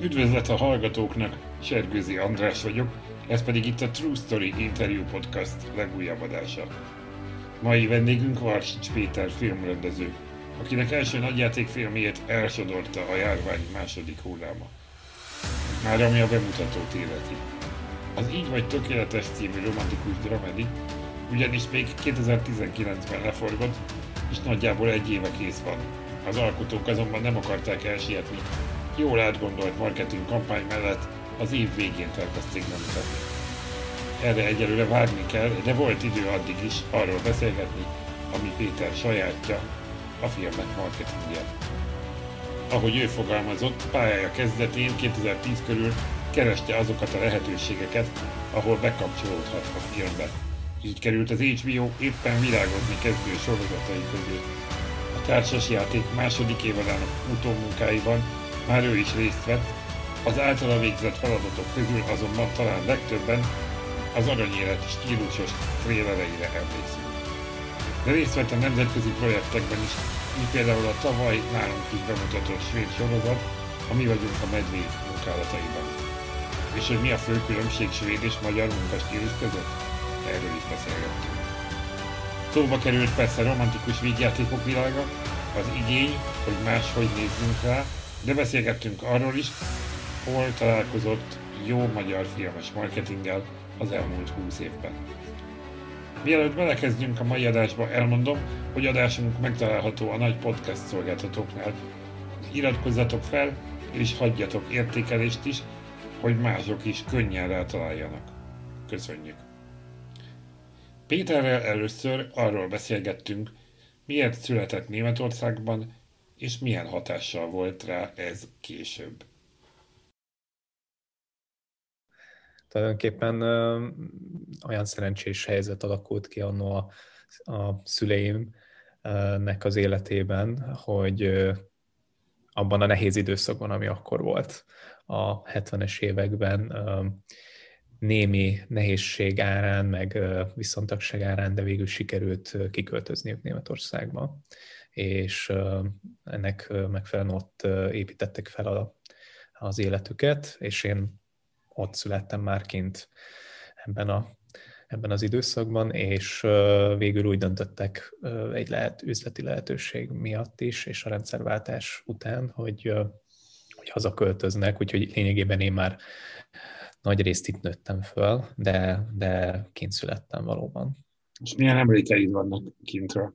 Üdvözlet a hallgatóknak, Sergőzi András vagyok, ez pedig itt a True Story Interview Podcast legújabb adása. Mai vendégünk Varsics Péter filmrendező, akinek első nagyjátékfilmjét elsodorta a járvány második hulláma. Már ami a bemutatót életi. Az Így vagy tökéletes című romantikus dramedi ugyanis még 2019-ben leforgott, és nagyjából egy éve kész van. Az alkotók azonban nem akarták elsietni, jól átgondolt marketing kampány mellett az év végén tervezték bemutatni. Erre egyelőre várni kell, de volt idő addig is arról beszélgetni, ami Péter sajátja, a filmek marketingje. Ahogy ő fogalmazott, pályája kezdetén 2010 körül kereste azokat a lehetőségeket, ahol bekapcsolódhat a filmbe. Így került az HBO éppen virágozni kezdő sorozatai közé. A társasjáték második évadának utómunkáiban már ő is részt vett, az általa végzett feladatok közül azonban talán legtöbben az aranyélet stílusos trélereire emlékszünk. De részt vett a nemzetközi projektekben is, mint például a tavaly nálunk is bemutatott svéd sorozat, a vagyunk a medvék munkálataiban. És hogy mi a fő különbség svéd és magyar munkastílus között? Erről is beszélgettünk. Szóba került persze romantikus vígjátékok világa, az igény, hogy máshogy nézzünk rá, de beszélgettünk arról is, hol találkozott jó magyar filmes marketinggel az elmúlt 20 évben. Mielőtt belekezdjünk a mai adásba, elmondom, hogy adásunk megtalálható a nagy podcast szolgáltatóknál. Iratkozzatok fel, és hagyjatok értékelést is, hogy mások is könnyen rátaláljanak. Köszönjük! Péterrel először arról beszélgettünk, miért született Németországban, és milyen hatással volt rá ez később. Tulajdonképpen ö, olyan szerencsés helyzet alakult ki annó a, a szüleimnek az életében, hogy ö, abban a nehéz időszakban, ami akkor volt a 70-es években, ö, némi nehézség árán, meg viszontagság árán, de végül sikerült kiköltözniük Németországba és ennek megfelelően ott építettek fel a, az életüket, és én ott születtem már kint ebben, a, ebben az időszakban, és végül úgy döntöttek egy lehet, üzleti lehetőség miatt is, és a rendszerváltás után, hogy, hogy hazaköltöznek, úgyhogy lényegében én már nagy részt itt nőttem föl, de, de kint születtem valóban. És milyen emlékeid vannak kintről?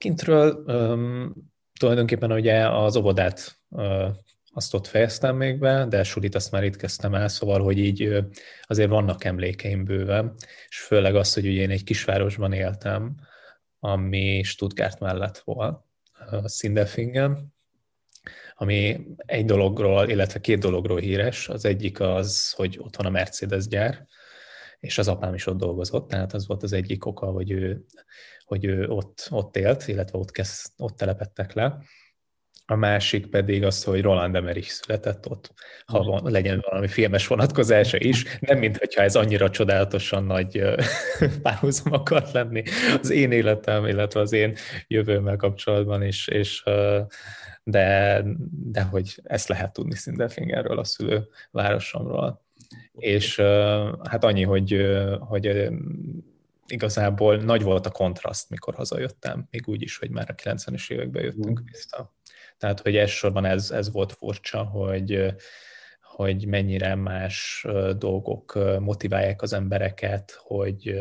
Kintről um, tulajdonképpen ugye az óvodát uh, azt ott fejeztem még be, de sulit azt már itt kezdtem el, szóval, hogy így azért vannak emlékeim bőven, és főleg az, hogy ugye én egy kisvárosban éltem, ami Stuttgart mellett volt, Sindelfingen, ami egy dologról, illetve két dologról híres. Az egyik az, hogy ott van a Mercedes gyár, és az apám is ott dolgozott, tehát az volt az egyik oka, hogy ő, hogy ő ott, ott élt, illetve ott, kezd, ott telepettek le. A másik pedig az, hogy Roland Emmerich született ott, ha van, legyen valami filmes vonatkozása is, nem mintha ez annyira csodálatosan nagy párhuzam akart lenni az én életem, illetve az én jövőmmel kapcsolatban is, és de, de hogy ezt lehet tudni Sindelfingerről, a szülő városomról. És hát annyi, hogy, hogy igazából nagy volt a kontraszt, mikor hazajöttem, még úgy is, hogy már a 90-es években jöttünk mm. vissza. Tehát, hogy elsősorban ez, ez volt furcsa, hogy, hogy mennyire más dolgok motiválják az embereket, hogy,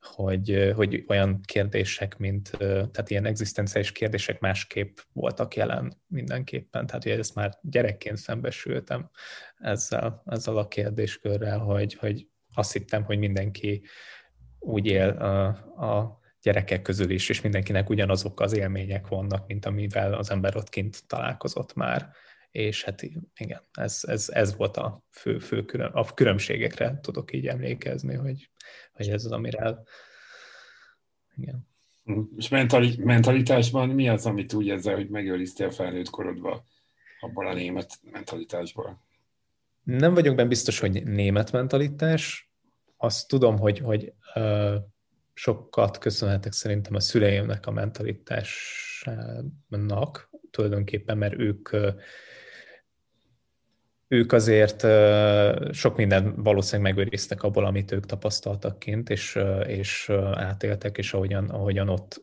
hogy, hogy olyan kérdések, mint, tehát ilyen egzisztenciális kérdések másképp voltak jelen mindenképpen. Tehát, hogy ezt már gyerekként szembesültem ezzel, ezzel a kérdéskörrel, hogy, hogy azt hittem, hogy mindenki úgy él a, a gyerekek közül is, és mindenkinek ugyanazok az élmények vannak, mint amivel az ember ott kint találkozott már. És hát igen, ez, ez, ez volt a fő, fő külön, a különbségekre tudok így emlékezni, hogy, hogy ez az, amire igen. És mentali, mentalitásban mi az, amit úgy ezzel, hogy megőriztél felnőtt korodban abból a német mentalitásból? Nem vagyok benne biztos, hogy német mentalitás. Azt tudom, hogy, hogy uh, sokat köszönhetek szerintem a szüleimnek a mentalitásának tulajdonképpen, mert ők ők azért sok mindent valószínűleg megőriztek abból, amit ők tapasztaltak kint, és, és átéltek, és ahogyan, ahogyan ott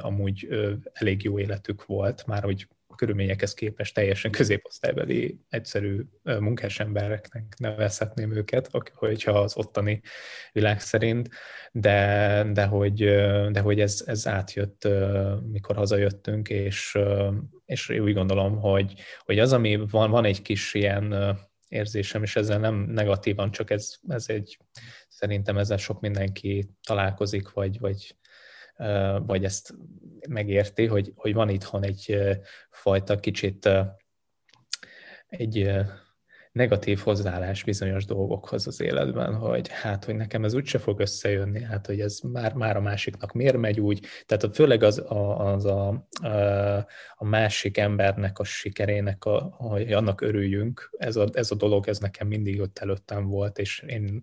amúgy elég jó életük volt, már hogy a körülményekhez képest teljesen középosztálybeli egyszerű munkás embereknek nevezhetném őket, hogyha az ottani világ szerint, de, de, hogy, de hogy ez, ez átjött, mikor hazajöttünk, és, és úgy gondolom, hogy, hogy az, ami van, van egy kis ilyen érzésem, és ezzel nem negatívan, csak ez, ez egy, szerintem ezzel sok mindenki találkozik, vagy, vagy vagy ezt megérti, hogy, hogy van itthon egy fajta kicsit egy negatív hozzáállás bizonyos dolgokhoz az életben, hogy hát, hogy nekem ez úgyse fog összejönni, hát, hogy ez már, már a másiknak miért megy úgy, tehát főleg az a, az a, a másik embernek a sikerének, a, hogy annak örüljünk, ez a, ez a dolog, ez nekem mindig ott előttem volt, és én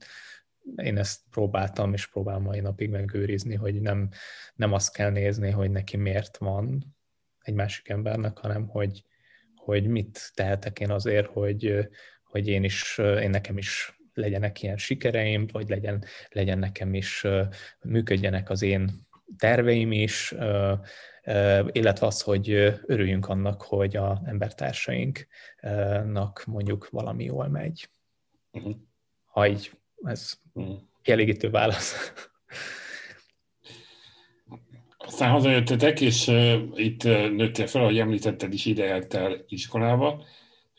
én ezt próbáltam, és próbálom mai napig megőrizni, hogy nem, nem azt kell nézni, hogy neki miért van egy másik embernek, hanem hogy, hogy mit tehetek én azért, hogy, hogy én is, én nekem is legyenek ilyen sikereim, vagy legyen, legyen nekem is, működjenek az én terveim is, illetve az, hogy örüljünk annak, hogy a embertársainknak mondjuk valami jól megy. Uh-huh. Ha így ez kielégítő válasz. Aztán hazajöttetek, és uh, itt uh, nőttél fel, ahogy említetted is, ide el iskolába.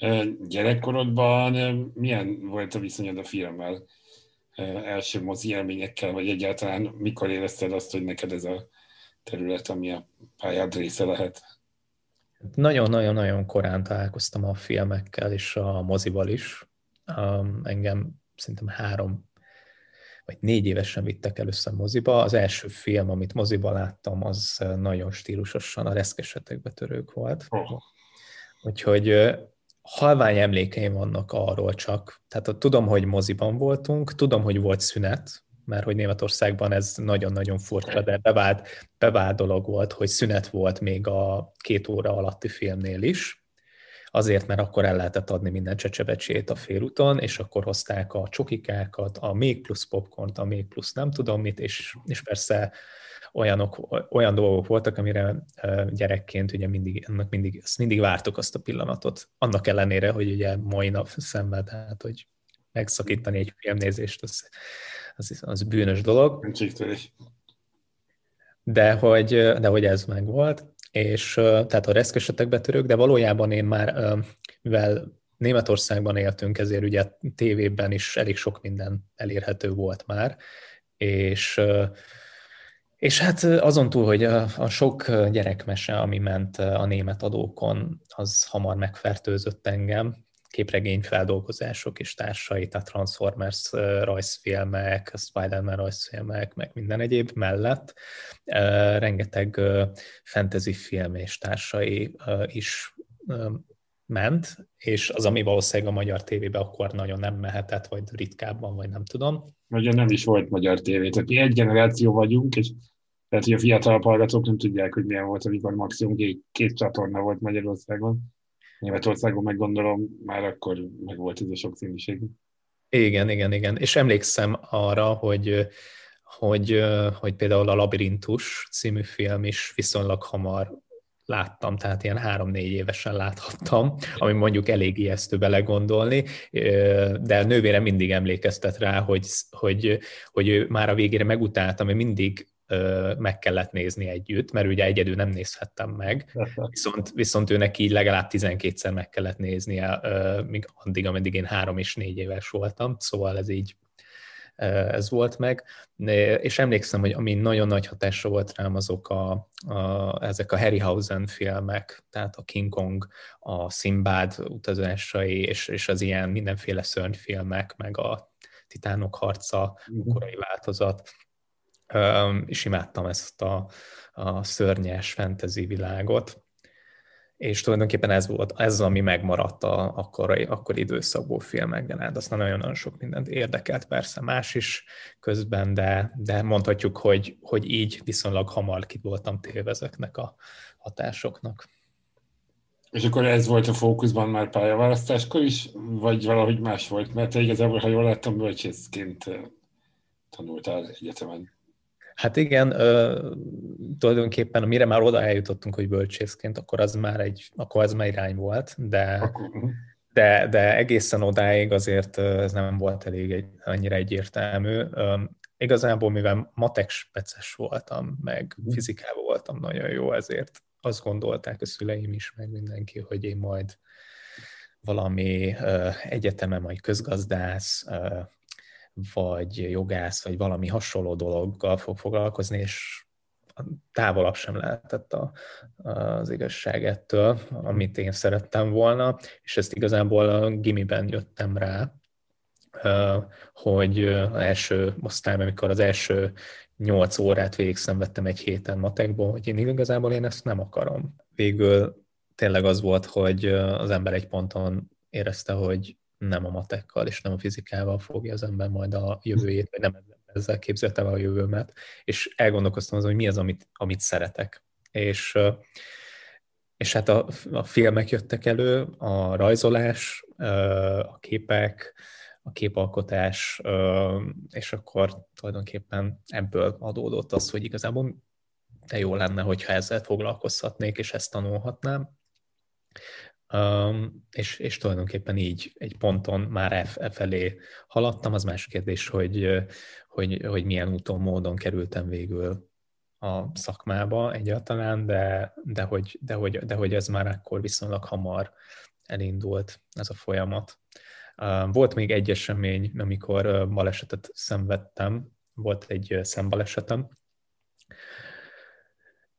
Uh, gyerekkorodban uh, milyen volt a viszonyod a filmmel? Uh, első mozi élményekkel, vagy egyáltalán mikor érezted azt, hogy neked ez a terület, ami a pályád része lehet? Nagyon-nagyon-nagyon korán találkoztam a filmekkel és a mozival is. Um, engem szerintem három vagy négy évesen vittek először moziba. Az első film, amit moziba láttam, az nagyon stílusosan a reszkesetekbe törők volt. Oh. Úgyhogy halvány emlékeim vannak arról csak. Tehát tudom, hogy moziban voltunk, tudom, hogy volt szünet, mert hogy Németországban ez nagyon-nagyon furcsa, de bevált, bevált dolog volt, hogy szünet volt még a két óra alatti filmnél is, azért, mert akkor el lehetett adni minden csecsebecsét a félúton, és akkor hozták a csokikákat, a még plusz popcornt, a még plusz nem tudom mit, és, és persze olyanok, olyan dolgok voltak, amire gyerekként ugye mindig, ennek mindig, ezt mindig vártuk azt a pillanatot. Annak ellenére, hogy ugye mai nap szemben, tehát hogy megszakítani egy filmnézést, az, az, az bűnös dolog. De hogy, de hogy ez meg volt és tehát a reszkesetek betörők, de valójában én már, mivel Németországban éltünk, ezért ugye tévében is elég sok minden elérhető volt már, és és hát azon túl, hogy a, a sok gyerekmese, ami ment a német adókon, az hamar megfertőzött engem, képregényfeldolgozások és társai, tehát Transformers rajzfilmek, Spider-Man rajzfilmek, meg minden egyéb mellett rengeteg fantasy film és társai is ment, és az, ami valószínűleg a magyar tévébe akkor nagyon nem mehetett, vagy ritkábban, vagy nem tudom. Ugye nem is volt magyar tévé, tehát mi egy generáció vagyunk, és tehát, hogy a fiatal hallgatók nem tudják, hogy milyen volt, amikor maximum két, két csatorna volt Magyarországon. Németországon meg gondolom már akkor meg volt ez a sokszínűség. Igen, igen, igen. És emlékszem arra, hogy, hogy, hogy például a Labirintus című film is viszonylag hamar láttam, tehát ilyen három-négy évesen láthattam, ami mondjuk elég ijesztő belegondolni, de a nővére mindig emlékeztet rá, hogy, hogy, hogy ő már a végére megutáltam, mert mindig meg kellett nézni együtt, mert ugye egyedül nem nézhettem meg, viszont, viszont őnek így legalább 12-szer meg kellett néznie, még addig, ameddig én három és négy éves voltam, szóval ez így ez volt meg, és emlékszem, hogy ami nagyon nagy hatásra volt rám, azok a, a, ezek a Harryhausen filmek, tehát a King Kong, a Simbad utazásai, és, és az ilyen mindenféle szörnyfilmek, meg a Titánok harca, mhm. korai változat, és imádtam ezt a, a szörnyes fantasy világot, és tulajdonképpen ez volt, ez ami megmaradt a akkori, akkori időszakból filmekben, hát aztán nagyon-nagyon sok mindent érdekelt, persze más is közben, de, de mondhatjuk, hogy, hogy így viszonylag hamar ki voltam téve ezeknek a hatásoknak. És akkor ez volt a fókuszban már pályaválasztáskor is, vagy valahogy más volt? Mert te igazából, ha jól láttam, bölcsészként tanultál egyetemen. Hát igen, ö, tulajdonképpen mire már oda eljutottunk, hogy bölcsészként, akkor az már egy, akkor az már irány volt, de, akkor, de, de egészen odáig azért ez nem volt elég egy, annyira egyértelmű. Ö, igazából, mivel matek speces voltam, meg uh-huh. fizikában voltam nagyon jó, ezért azt gondolták a szüleim is, meg mindenki, hogy én majd valami ö, egyetemen, majd közgazdász, ö, vagy jogász, vagy valami hasonló dologgal fog foglalkozni, és távolabb sem lehetett a, az igazság ettől, amit én szerettem volna, és ezt igazából a gimiben jöttem rá, hogy az első osztályban, amikor az első nyolc órát végig szenvedtem egy héten matekból, hogy én igazából én ezt nem akarom. Végül tényleg az volt, hogy az ember egy ponton érezte, hogy nem a matekkal és nem a fizikával fogja az ember majd a jövőjét, vagy nem ezzel képzelte a jövőmet, és elgondolkoztam azon, hogy mi az, amit, amit szeretek. És, és hát a, a filmek jöttek elő, a rajzolás, a képek, a képalkotás, és akkor tulajdonképpen ebből adódott az, hogy igazából de jó lenne, hogyha ezzel foglalkozhatnék, és ezt tanulhatnám. Um, és, és tulajdonképpen így egy ponton már e, e felé haladtam. Az más kérdés, hogy, hogy, hogy milyen úton, módon kerültem végül a szakmába egyáltalán, de, de, hogy, de, hogy, de hogy ez már akkor viszonylag hamar elindult ez a folyamat. Volt még egy esemény, amikor balesetet szenvedtem, volt egy szembalesetem.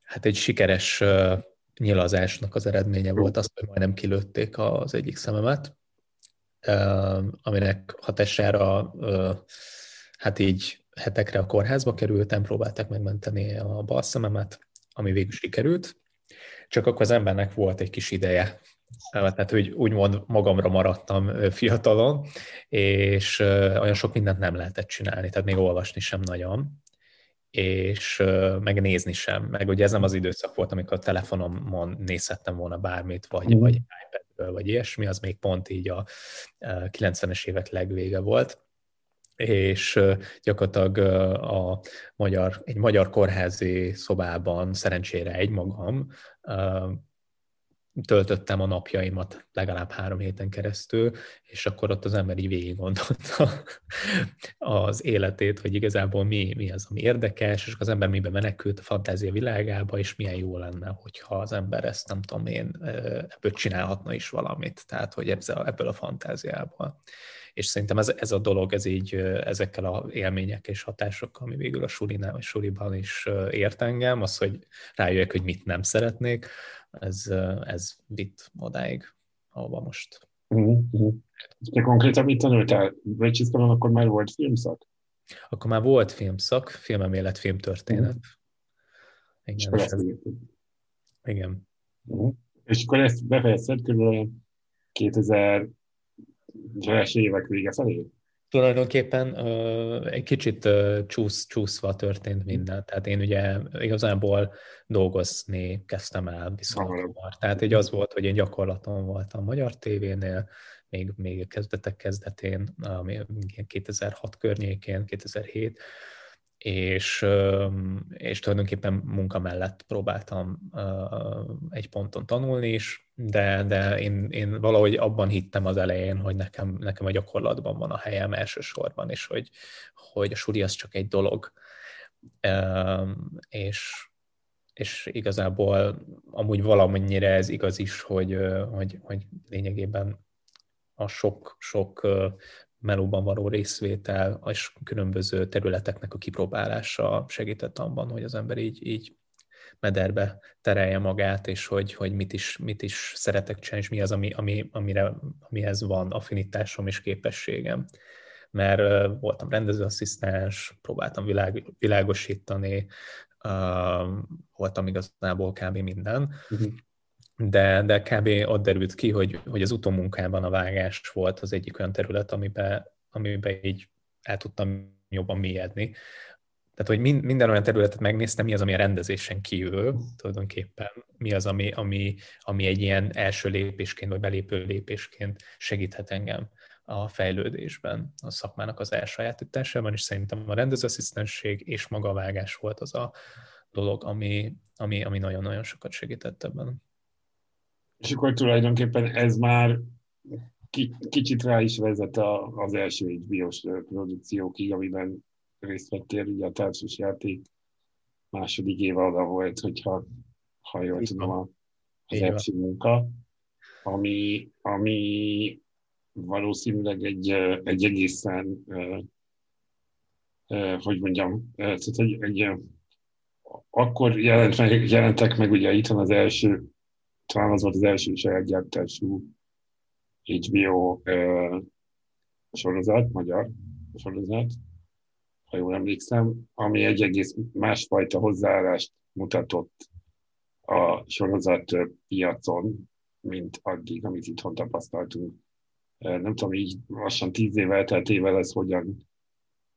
Hát egy sikeres nyilazásnak az eredménye volt az, hogy majdnem kilőtték az egyik szememet, aminek hatására hát így hetekre a kórházba kerültem, próbálták megmenteni a bal szememet, ami végül sikerült, csak akkor az embernek volt egy kis ideje, tehát hogy úgymond magamra maradtam fiatalon, és olyan sok mindent nem lehetett csinálni, tehát még olvasni sem nagyon és megnézni sem. Meg ugye ez nem az időszak volt, amikor a telefonomon nézhettem volna bármit, vagy, mm. vagy iPad-ről, vagy ilyesmi, az még pont így a 90-es évek legvége volt és gyakorlatilag a magyar, egy magyar kórházi szobában szerencsére egymagam töltöttem a napjaimat legalább három héten keresztül, és akkor ott az ember így végig gondolta az életét, hogy igazából mi, mi az, ami érdekes, és az ember miben menekült a fantázia világába, és milyen jó lenne, hogyha az ember ezt, nem tudom én, ebből csinálhatna is valamit, tehát hogy ebből a fantáziából. És szerintem ez, ez a dolog, ez így ezekkel a élményekkel és hatásokkal, ami végül a surinál, vagy suriban is ért engem, az, hogy rájöjjek, hogy mit nem szeretnék, ez, ez vitt odáig, ahova most. Uh-huh. Te konkrétan mit tanultál? Vegycsiszkolon akkor már volt filmszak? Akkor már volt filmszak, filmemélet, filmtörténet. Uh-huh. Igen. És ez... Igen. Uh-huh. És akkor ezt befejezted kb. 2000 es évek vége felé? Tulajdonképpen uh, egy kicsit uh, csúsz, csúszva történt minden. Tehát én ugye igazából dolgozni kezdtem el viszonylag hamar. Tehát egy az volt, hogy én gyakorlaton voltam Magyar tévénél, még, még a kezdetek kezdetén, 2006 környékén, 2007, és, és tulajdonképpen munka mellett próbáltam egy ponton tanulni is, de, de én, én valahogy abban hittem az elején, hogy nekem, nekem a gyakorlatban van a helyem elsősorban, és hogy, hogy a suri az csak egy dolog. És, és igazából amúgy valamennyire ez igaz is, hogy, hogy, hogy lényegében a sok-sok melóban való részvétel és különböző területeknek a kipróbálása segített abban, hogy az ember így, így mederbe terelje magát, és hogy, hogy mit, is, mit is szeretek csinálni, és mi az, ami, ami, amire, amihez van affinitásom és képességem. Mert voltam rendezőasszisztens, próbáltam világ, világosítani, uh, voltam igazából kb. minden, uh-huh. De, de kb. ott derült ki, hogy, hogy az utómunkában a vágás volt az egyik olyan terület, amiben, amiben így el tudtam jobban mélyedni, tehát, hogy minden olyan területet megnéztem, mi az, ami a rendezésen kívül tulajdonképpen, mi az, ami, ami, ami egy ilyen első lépésként, vagy belépő lépésként segíthet engem a fejlődésben, a szakmának az elsajátításában, és szerintem a rendezőasszisztentség és maga a vágás volt az a dolog, ami, ami, ami nagyon-nagyon sokat segített ebben. És akkor tulajdonképpen ez már kicsit rá is vezet az első HBO-s produkciókig, amiben részt vettél, ugye a társasjáték második évad volt, hogyha ha jól tudom, az első munka, ami, ami valószínűleg egy, egy egészen, hogy mondjam, tehát egy, egy, akkor jelent meg, jelentek meg ugye itthon az első, talán az volt az első saját gyártású HBO sorozat, magyar sorozat, ha jól emlékszem, ami egy egész másfajta hozzáállást mutatott a sorozat piacon, mint addig, amit itthon tapasztaltunk. Nem tudom, így lassan tíz év elteltével ez hogyan,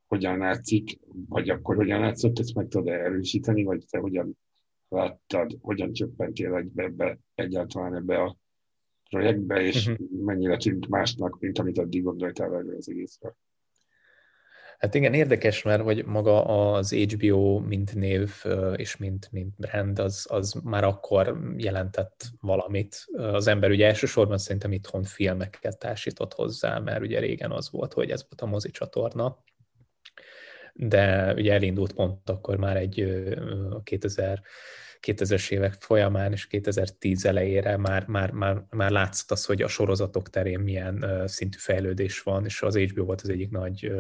hogyan látszik, vagy akkor hogyan látszott, ezt meg tudod erősíteni, vagy te hogyan láttad, hogyan csöppentél ebbe, ebbe, egyáltalán ebbe a projektbe, és uh-huh. mennyire tűnt másnak, mint amit addig gondoltál erről az egészről. Hát igen, érdekes, mert hogy maga az HBO, mint név és mint, mint brand, az, az már akkor jelentett valamit. Az ember ugye elsősorban szerintem itthon filmeket társított hozzá, mert ugye régen az volt, hogy ez volt a mozi csatorna, de ugye elindult pont akkor már egy 2000 2000-es évek folyamán és 2010 elejére már, már, már, már látszott az, hogy a sorozatok terén milyen szintű fejlődés van, és az HBO volt az egyik nagy,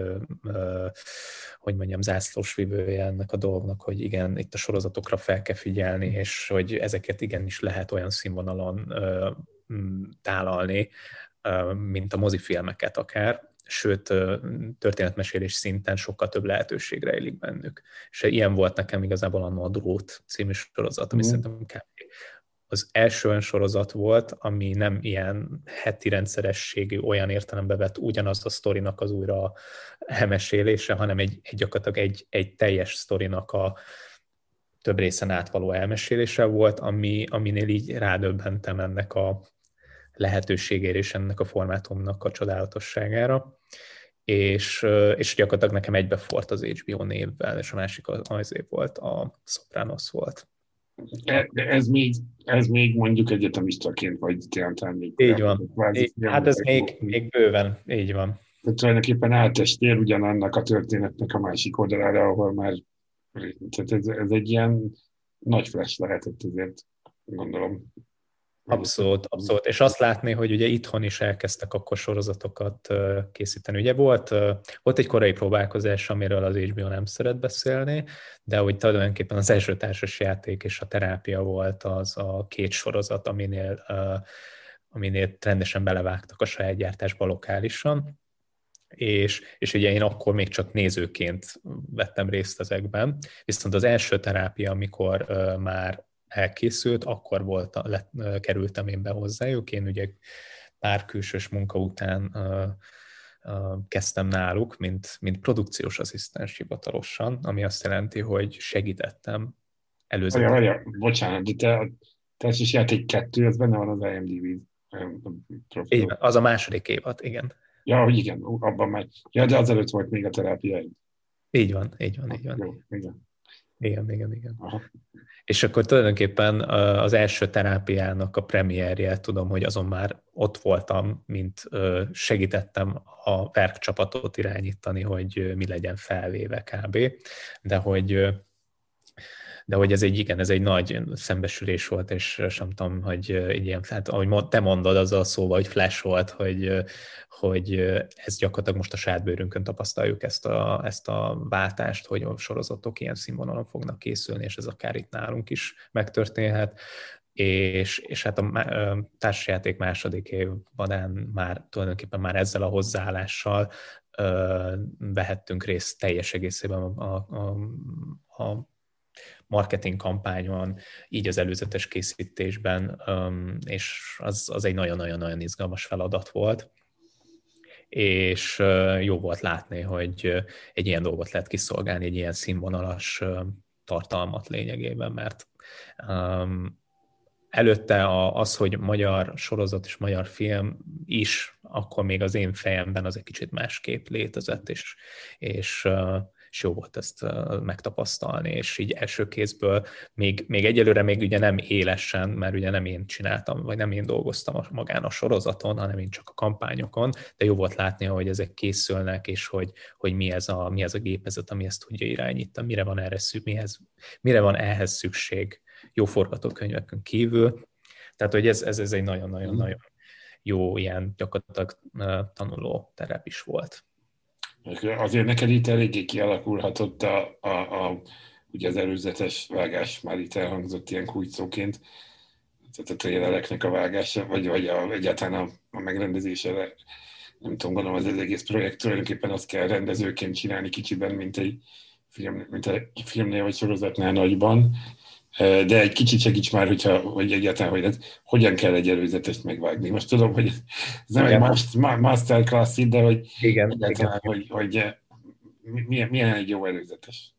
hogy mondjam, zászlós vívője ennek a dolgnak, hogy igen, itt a sorozatokra fel kell figyelni, és hogy ezeket igenis lehet olyan színvonalon tálalni, mint a mozifilmeket akár, sőt történetmesélés szinten sokkal több lehetőségre élik bennük. És ilyen volt nekem igazából a a Drót című sorozat, ami mm. szerintem kb. az első olyan sorozat volt, ami nem ilyen heti rendszerességű, olyan értelembe vett ugyanaz a sztorinak az újra elmesélése, hanem egy, egy gyakorlatilag egy, egy teljes sztorinak a több részen átvaló elmesélése volt, ami, aminél így rádöbbentem ennek a lehetőségére és ennek a formátumnak a csodálatosságára, és, és gyakorlatilag nekem egybefort az HBO névvel, és a másik az év volt, a Sopranos volt. De ez még, ez még mondjuk egyetemistaként, vagy tényleg még... Így van. Így, hát ez még, még bőven, így van. Tehát tulajdonképpen átestél ugyanannak a történetnek a másik oldalára, ahol már tehát ez, ez egy ilyen nagy flash lehetett azért, gondolom. Abszolút, abszolút. És azt látni, hogy ugye itthon is elkezdtek akkor sorozatokat készíteni. Ugye volt, volt egy korai próbálkozás, amiről az HBO nem szeret beszélni, de hogy tulajdonképpen az első társas játék és a terápia volt az a két sorozat, aminél, aminél rendesen belevágtak a saját gyártásba lokálisan. És, és ugye én akkor még csak nézőként vettem részt ezekben, viszont az első terápia, amikor uh, már elkészült, akkor volt, le, kerültem én be hozzájuk. Én ugye pár külsős munka után uh, kezdtem náluk, mint, mint produkciós asszisztens hivatalosan, ami azt jelenti, hogy segítettem előzetesen. Várja, várja, bocsánat, de te a társas játék kettő, ez benne van az IMDb Igen, az a második évad, igen. Ja, hogy igen, abban már. Ja, de azelőtt volt még a terápia. Így van, így van, így van. Jó, igen. Igen, igen, igen. Aha. És akkor tulajdonképpen az első terápiának a premierje, tudom, hogy azon már ott voltam, mint segítettem a verkcsapatot irányítani, hogy mi legyen felvéve kb. De hogy de hogy ez egy, igen, ez egy nagy szembesülés volt, és sem tudom, hogy egy ilyen, hát ahogy te mondod, az a szóval, hogy flash volt, hogy, hogy ez gyakorlatilag most a saját bőrünkön tapasztaljuk ezt a, ezt a váltást, hogy a sorozatok ilyen színvonalon fognak készülni, és ez akár itt nálunk is megtörténhet. És, és hát a társasjáték második évadán már tulajdonképpen már ezzel a hozzáállással ö, vehettünk részt teljes egészében a, a, a, a marketing kampányon, így az előzetes készítésben, és az, az egy nagyon-nagyon-nagyon izgalmas feladat volt. és jó volt látni, hogy egy ilyen dolgot lehet kiszolgálni, egy ilyen színvonalas tartalmat lényegében, mert um, előtte az, hogy magyar sorozat és magyar film is, akkor még az én fejemben az egy kicsit másképp létezett, és, és és jó volt ezt megtapasztalni, és így első kézből még, még egyelőre még ugye nem élesen, mert ugye nem én csináltam, vagy nem én dolgoztam magán a sorozaton, hanem én csak a kampányokon, de jó volt látni, hogy ezek készülnek, és hogy, hogy mi, ez a, mi ez a gépezet, ami ezt tudja irányítani, mire van erre szükség, mihez, mire van ehhez szükség jó forgatókönyvekön kívül. Tehát, hogy ez, ez, ez egy nagyon-nagyon-nagyon jó ilyen gyakorlatilag tanuló terep is volt. Azért neked itt eléggé kialakulhatott a, a, a ugye az előzetes vágás már itt elhangzott ilyen kulcsszóként, tehát a trailereknek a vágása, vagy, vagy a, egyáltalán a, a megrendezése, nem tudom, gondolom az, az egész projekt tulajdonképpen azt kell rendezőként csinálni kicsiben, mint egy, film, mint egy filmnél vagy sorozatnál nagyban, de egy kicsit segíts már, hogyha, hogy egyáltalán, hogy ez, hogyan kell egy előzetest megvágni. Most tudom, hogy ez nem igen. egy masterclass de hogy igen, igen. hogy, hogy milyen, milyen egy jó előzetes.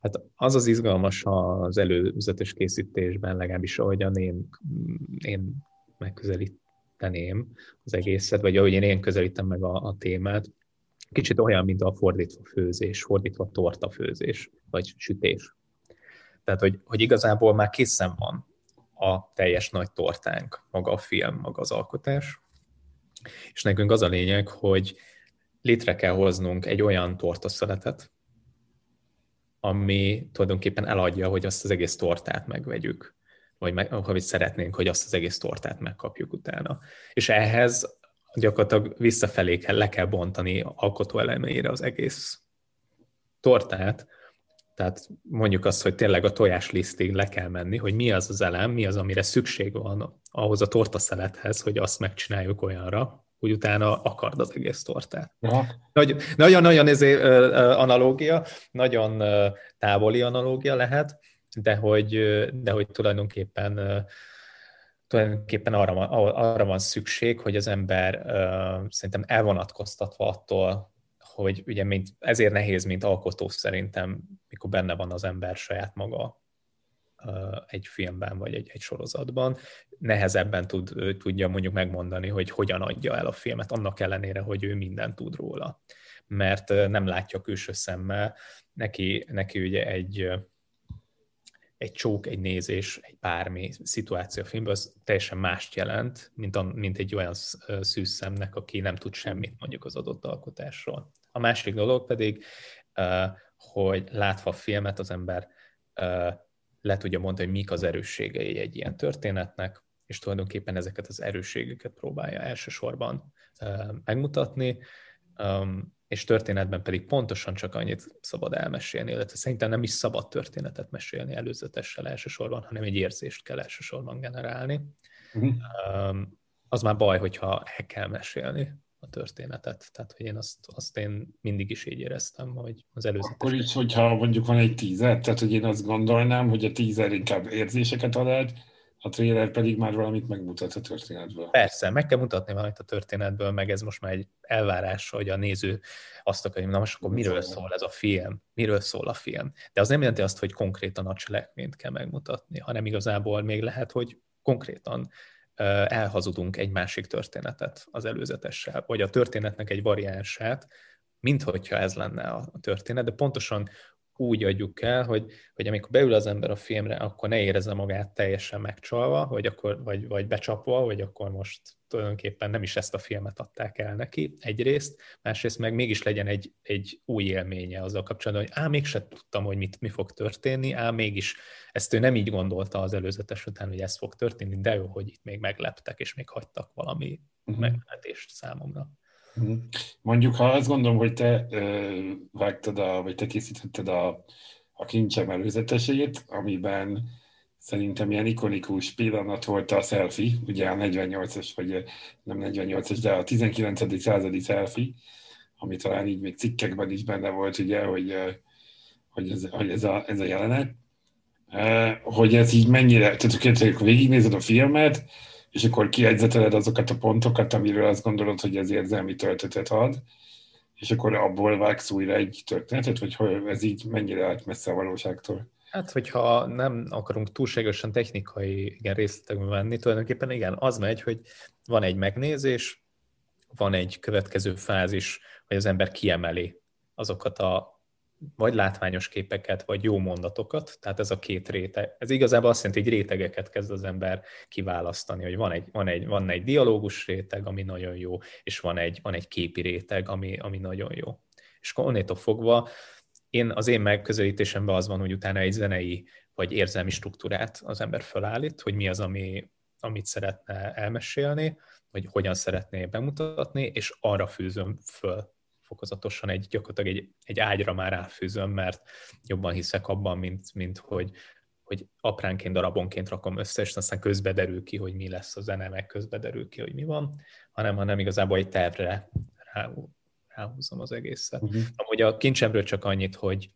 Hát az az izgalmas az előzetes készítésben, legalábbis ahogyan én, én megközelíteném az egészet, vagy ahogy én, én közelítem meg a, a témát, kicsit olyan, mint a fordítva főzés, fordítva torta főzés, vagy sütés tehát, hogy, hogy igazából már készen van a teljes nagy tortánk, maga a film, maga az alkotás. És nekünk az a lényeg, hogy létre kell hoznunk egy olyan tortaszeletet, ami tulajdonképpen eladja, hogy azt az egész tortát megvegyük, vagy meg, hogy szeretnénk, hogy azt az egész tortát megkapjuk utána. És ehhez gyakorlatilag visszafelé kell, le kell bontani alkotó elemeire az egész tortát, tehát mondjuk azt, hogy tényleg a tojás lisztig le kell menni, hogy mi az az elem, mi az, amire szükség van ahhoz a tortaszelethez, hogy azt megcsináljuk olyanra, hogy utána akard az egész tortát. Nagyon-nagyon ez analógia, nagyon távoli analógia lehet, de hogy, de hogy tulajdonképpen tulajdonképpen arra arra van szükség, hogy az ember szerintem elvonatkoztatva attól, hogy ugye mint, ezért nehéz, mint alkotó szerintem, mikor benne van az ember saját maga egy filmben vagy egy, egy sorozatban, nehezebben tud, tudja mondjuk megmondani, hogy hogyan adja el a filmet, annak ellenére, hogy ő mindent tud róla. Mert nem látja külső szemmel, neki, neki ugye egy, egy csók, egy nézés, egy bármi szituáció a filmben, az teljesen mást jelent, mint, a, mint egy olyan szűz szemnek, aki nem tud semmit mondjuk az adott alkotásról. A másik dolog pedig, hogy látva a filmet az ember le tudja mondani, hogy mik az erősségei egy ilyen történetnek, és tulajdonképpen ezeket az erősségeket próbálja elsősorban megmutatni, és történetben pedig pontosan csak annyit szabad elmesélni, illetve szerintem nem is szabad történetet mesélni előzetessel elsősorban, hanem egy érzést kell elsősorban generálni. Uh-huh. Az már baj, hogyha el kell mesélni a történetet. Tehát, hogy én azt, azt én mindig is így éreztem, hogy az előzetes... Akkor is, hogyha mondjuk van egy tízer, tehát hogy én azt gondolnám, hogy a tízer inkább érzéseket ad a trailer pedig már valamit megmutat a történetből. Persze, meg kell mutatni valamit a történetből, meg ez most már egy elvárás, hogy a néző azt akarja, na most akkor miről szól ez a film, miről szól a film. De az nem jelenti azt, hogy konkrétan a cselekményt kell megmutatni, hanem igazából még lehet, hogy konkrétan elhazudunk egy másik történetet az előzetessel, vagy a történetnek egy variánsát, mint hogyha ez lenne a történet, de pontosan úgy adjuk el, hogy, hogy amikor beül az ember a filmre, akkor ne érezze magát teljesen megcsalva, vagy, akkor, vagy, vagy becsapva, vagy akkor most tulajdonképpen nem is ezt a filmet adták el neki egyrészt, másrészt meg mégis legyen egy, egy új élménye azzal kapcsolatban, hogy á, mégse tudtam, hogy mit, mi fog történni, á, mégis ezt ő nem így gondolta az előzetes után, hogy ez fog történni, de jó, hogy itt még megleptek, és még hagytak valami uh-huh. meglepetést számomra. Mondjuk, ha azt gondolom, hogy te ö, vágtad, a, vagy te készítetted a, a kincsem előzetesét, amiben szerintem ilyen ikonikus pillanat volt a selfie, ugye a 48-as, vagy nem 48-as, de a 19. századi selfie, ami talán így még cikkekben is benne volt, ugye, hogy, hogy, ez, hogy ez, a, ez a jelenet. Hogy ez így mennyire, tehát hogy végignézed a filmet, és akkor kiegyzeteled azokat a pontokat, amiről azt gondolod, hogy ez érzelmi töltetet ad, és akkor abból vágsz újra egy történetet, vagy ez így mennyire állt messze a valóságtól? Hát, hogyha nem akarunk túlságosan technikai igen, részletekbe menni, tulajdonképpen igen, az megy, hogy van egy megnézés, van egy következő fázis, hogy az ember kiemeli azokat a vagy látványos képeket, vagy jó mondatokat, tehát ez a két réteg. Ez igazából azt jelenti, hogy rétegeket kezd az ember kiválasztani, hogy van egy, van egy, van egy dialógus réteg, ami nagyon jó, és van egy, van egy képi réteg, ami, ami nagyon jó. És onnétól fogva én, az én megközelítésemben az van, hogy utána egy zenei vagy érzelmi struktúrát az ember fölállít, hogy mi az, ami, amit szeretne elmesélni, vagy hogyan szeretné bemutatni, és arra fűzöm föl fokozatosan egy, gyakorlatilag egy, egy ágyra már ráfűzöm, mert jobban hiszek abban, mint, mint hogy, hogy apránként, darabonként rakom össze, és aztán közbe derül ki, hogy mi lesz a zene, meg közbe derül ki, hogy mi van, hanem, hanem igazából egy tervre rá, ráhúzom az egészet. Uh-huh. Amúgy a kincsemről csak annyit, hogy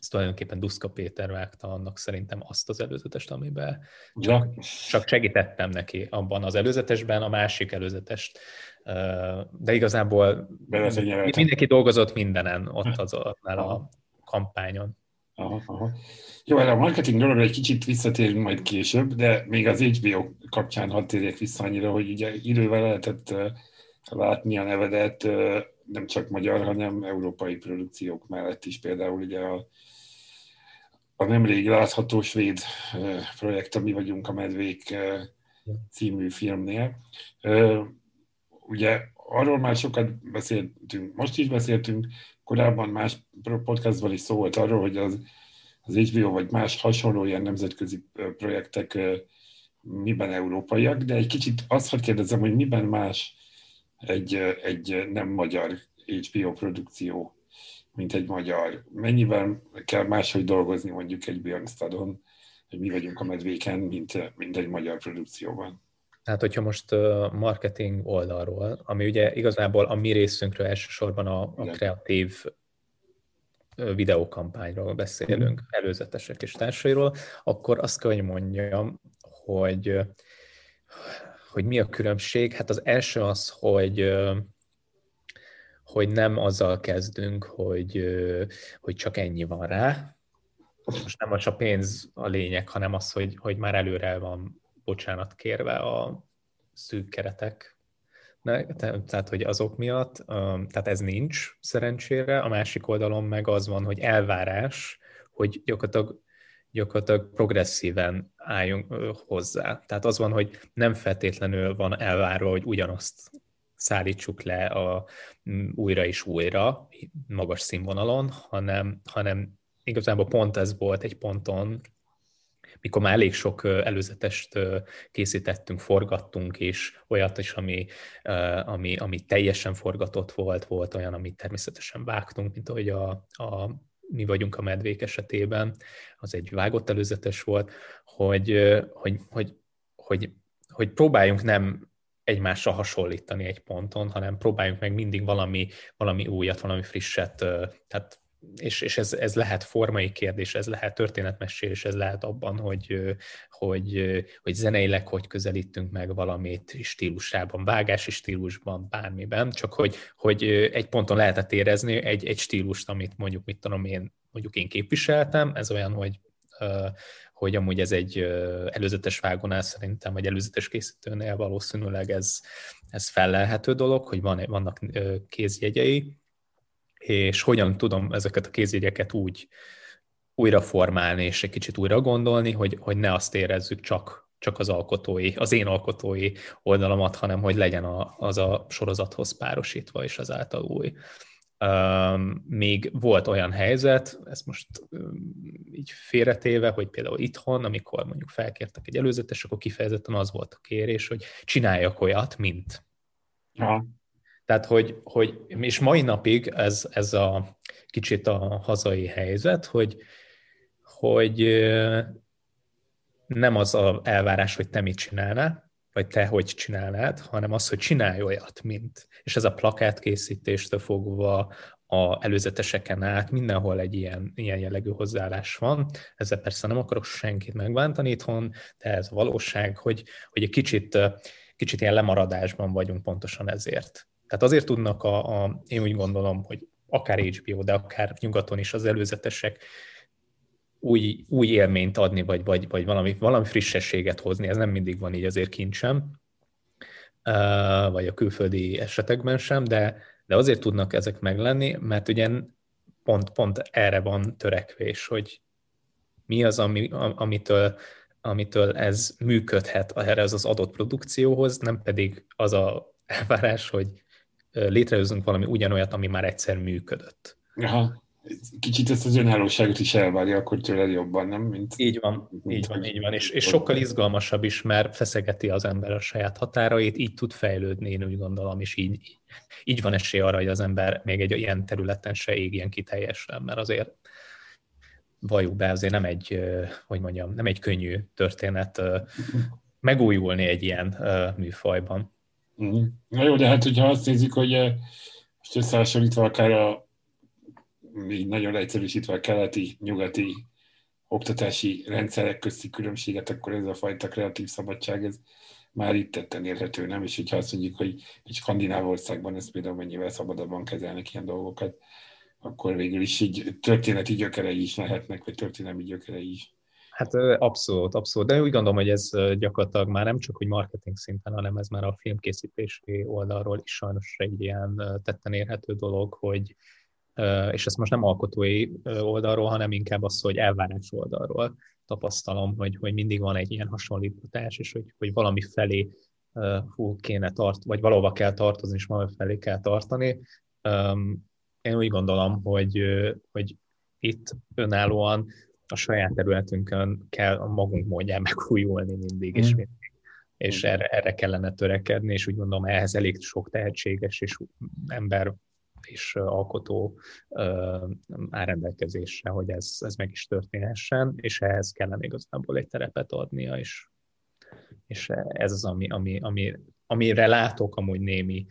ez tulajdonképpen Duszka Péter vágta annak szerintem azt az előzetest, amiben csak, ja. csak segítettem neki abban az előzetesben, a másik előzetest. De igazából mindenki dolgozott mindenen ott az annál a kampányon. Aha, aha. Jó, a marketing dologra egy kicsit visszatérünk majd később, de még az HBO kapcsán hadd térjek vissza annyira, hogy ugye idővel lehetett látni a nevedet nem csak magyar, hanem európai produkciók mellett is. Például ugye a a nemrég látható svéd projekt, ami vagyunk a Medvék című filmnél. Ugye arról már sokat beszéltünk, most is beszéltünk, korábban más podcastban is szó volt arról, hogy az, az HBO vagy más hasonló ilyen nemzetközi projektek miben európaiak, de egy kicsit azt hogy kérdezem, hogy miben más egy, egy nem magyar HBO produkció mint egy magyar. Mennyivel kell máshogy dolgozni mondjuk egy Björnstadon, hogy mi vagyunk a medvéken, mint, mint egy magyar produkcióban? Tehát, hogyha most marketing oldalról, ami ugye igazából a mi részünkről elsősorban a, a kreatív videókampányról beszélünk, mm. előzetesek és társairól, akkor azt kell, hogy mondjam, hogy, hogy mi a különbség. Hát az első az, hogy hogy nem azzal kezdünk, hogy, hogy csak ennyi van rá. Most nem a pénz a lényeg, hanem az, hogy, hogy már előre van bocsánat kérve a szűk keretek tehát hogy azok miatt, tehát ez nincs szerencsére, a másik oldalon meg az van, hogy elvárás, hogy gyakorlatilag, gyakorlatilag progresszíven álljunk hozzá. Tehát az van, hogy nem feltétlenül van elvárva, hogy ugyanazt szállítsuk le a, újra és újra magas színvonalon, hanem, hanem igazából pont ez volt egy ponton, mikor már elég sok előzetest készítettünk, forgattunk, és olyat is, ami, ami, ami teljesen forgatott volt, volt olyan, amit természetesen vágtunk, mint ahogy a, a mi vagyunk a medvék esetében, az egy vágott előzetes volt, hogy, hogy, hogy, hogy, hogy próbáljunk nem egymással hasonlítani egy ponton, hanem próbáljunk meg mindig valami, valami újat, valami frisset, tehát és, és ez, ez lehet formai kérdés, ez lehet történetmesélés, ez lehet abban, hogy, hogy, hogy zeneileg hogy közelítünk meg valamit stílusában, vágási stílusban, bármiben, csak hogy, hogy egy ponton lehetett érezni egy, egy stílust, amit mondjuk, mit tudom én, mondjuk én képviseltem, ez olyan, hogy hogy amúgy ez egy előzetes vágónál szerintem, vagy előzetes készítőnél valószínűleg ez, ez fellelhető dolog, hogy van, vannak kézjegyei, és hogyan tudom ezeket a kézjegyeket úgy újra formálni, és egy kicsit újra gondolni, hogy, hogy ne azt érezzük csak, csak az alkotói, az én alkotói oldalamat, hanem hogy legyen a, az a sorozathoz párosítva, és azáltal új. Még volt olyan helyzet, ezt most így félretéve, hogy például itthon, amikor mondjuk felkértek egy előzetes, akkor kifejezetten az volt a kérés, hogy csináljak olyat, mint. Aha. Tehát, hogy, hogy, és mai napig ez, ez a kicsit a hazai helyzet, hogy, hogy nem az a elvárás, hogy te mit csinálnál, vagy te hogy csinálnád, hanem az, hogy csinálj olyat, mint. És ez a plakátkészítéstől fogva a előzeteseken át mindenhol egy ilyen, ilyen jellegű hozzáállás van. Ezzel persze nem akarok senkit megbántani itthon, de ez a valóság, hogy, hogy egy kicsit, kicsit ilyen lemaradásban vagyunk pontosan ezért. Tehát azért tudnak a, a, én úgy gondolom, hogy akár HBO, de akár nyugaton is az előzetesek új, új élményt adni, vagy, vagy, vagy valami, valami frissességet hozni. Ez nem mindig van így azért kincsem, vagy a külföldi esetekben sem, de, de azért tudnak ezek meglenni, mert ugye pont, pont erre van törekvés, hogy mi az, ami, amitől, amitől ez működhet erre az, adott produkcióhoz, nem pedig az a elvárás, hogy létrehozunk valami ugyanolyat, ami már egyszer működött. Aha. Kicsit ezt az önállóságot is elvárja akkor tőled jobban, nem? Mint, így van, mint így van, így van. És, és sokkal izgalmasabb is, mert feszegeti az ember a saját határait, így tud fejlődni, én úgy gondolom, és így, így van esély arra, hogy az ember még egy ilyen területen se égjen ki teljesen, mert azért valljuk be, azért nem egy, hogy mondjam, nem egy könnyű történet megújulni egy ilyen műfajban. Mm. Na jó, de hát hogyha azt nézzük, hogy most összehasonlítva akár a így nagyon egyszerűsítve a keleti, nyugati oktatási rendszerek közti különbséget, akkor ez a fajta kreatív szabadság, ez már itt tetten érhető, nem? És hogyha azt mondjuk, hogy egy skandináv országban ezt például mennyivel szabadabban kezelnek ilyen dolgokat, akkor végül is így történeti gyökerei is lehetnek, vagy történelmi gyökerei is. Hát abszolút, abszolút. De úgy gondolom, hogy ez gyakorlatilag már nem csak hogy marketing szinten, hanem ez már a filmkészítési oldalról is sajnos egy ilyen tetten érhető dolog, hogy és ezt most nem alkotói oldalról, hanem inkább az, hogy elvárás oldalról tapasztalom, hogy, hogy mindig van egy ilyen hasonlítás, és hogy, hogy valami felé hú, kéne tart, vagy valahova kell tartozni, és valami felé kell tartani. Én úgy gondolom, hogy, hogy itt önállóan a saját területünkön kell a magunk módján megújulni mindig, és mm. mindig. És erre, erre kellene törekedni, és úgy gondolom, ehhez elég sok tehetséges és ember és alkotó áll rendelkezésre, hogy ez, ez meg is történhessen, és ehhez kellene igazából egy terepet adnia, és, és ez az, ami, ami, ami, amire látok amúgy némi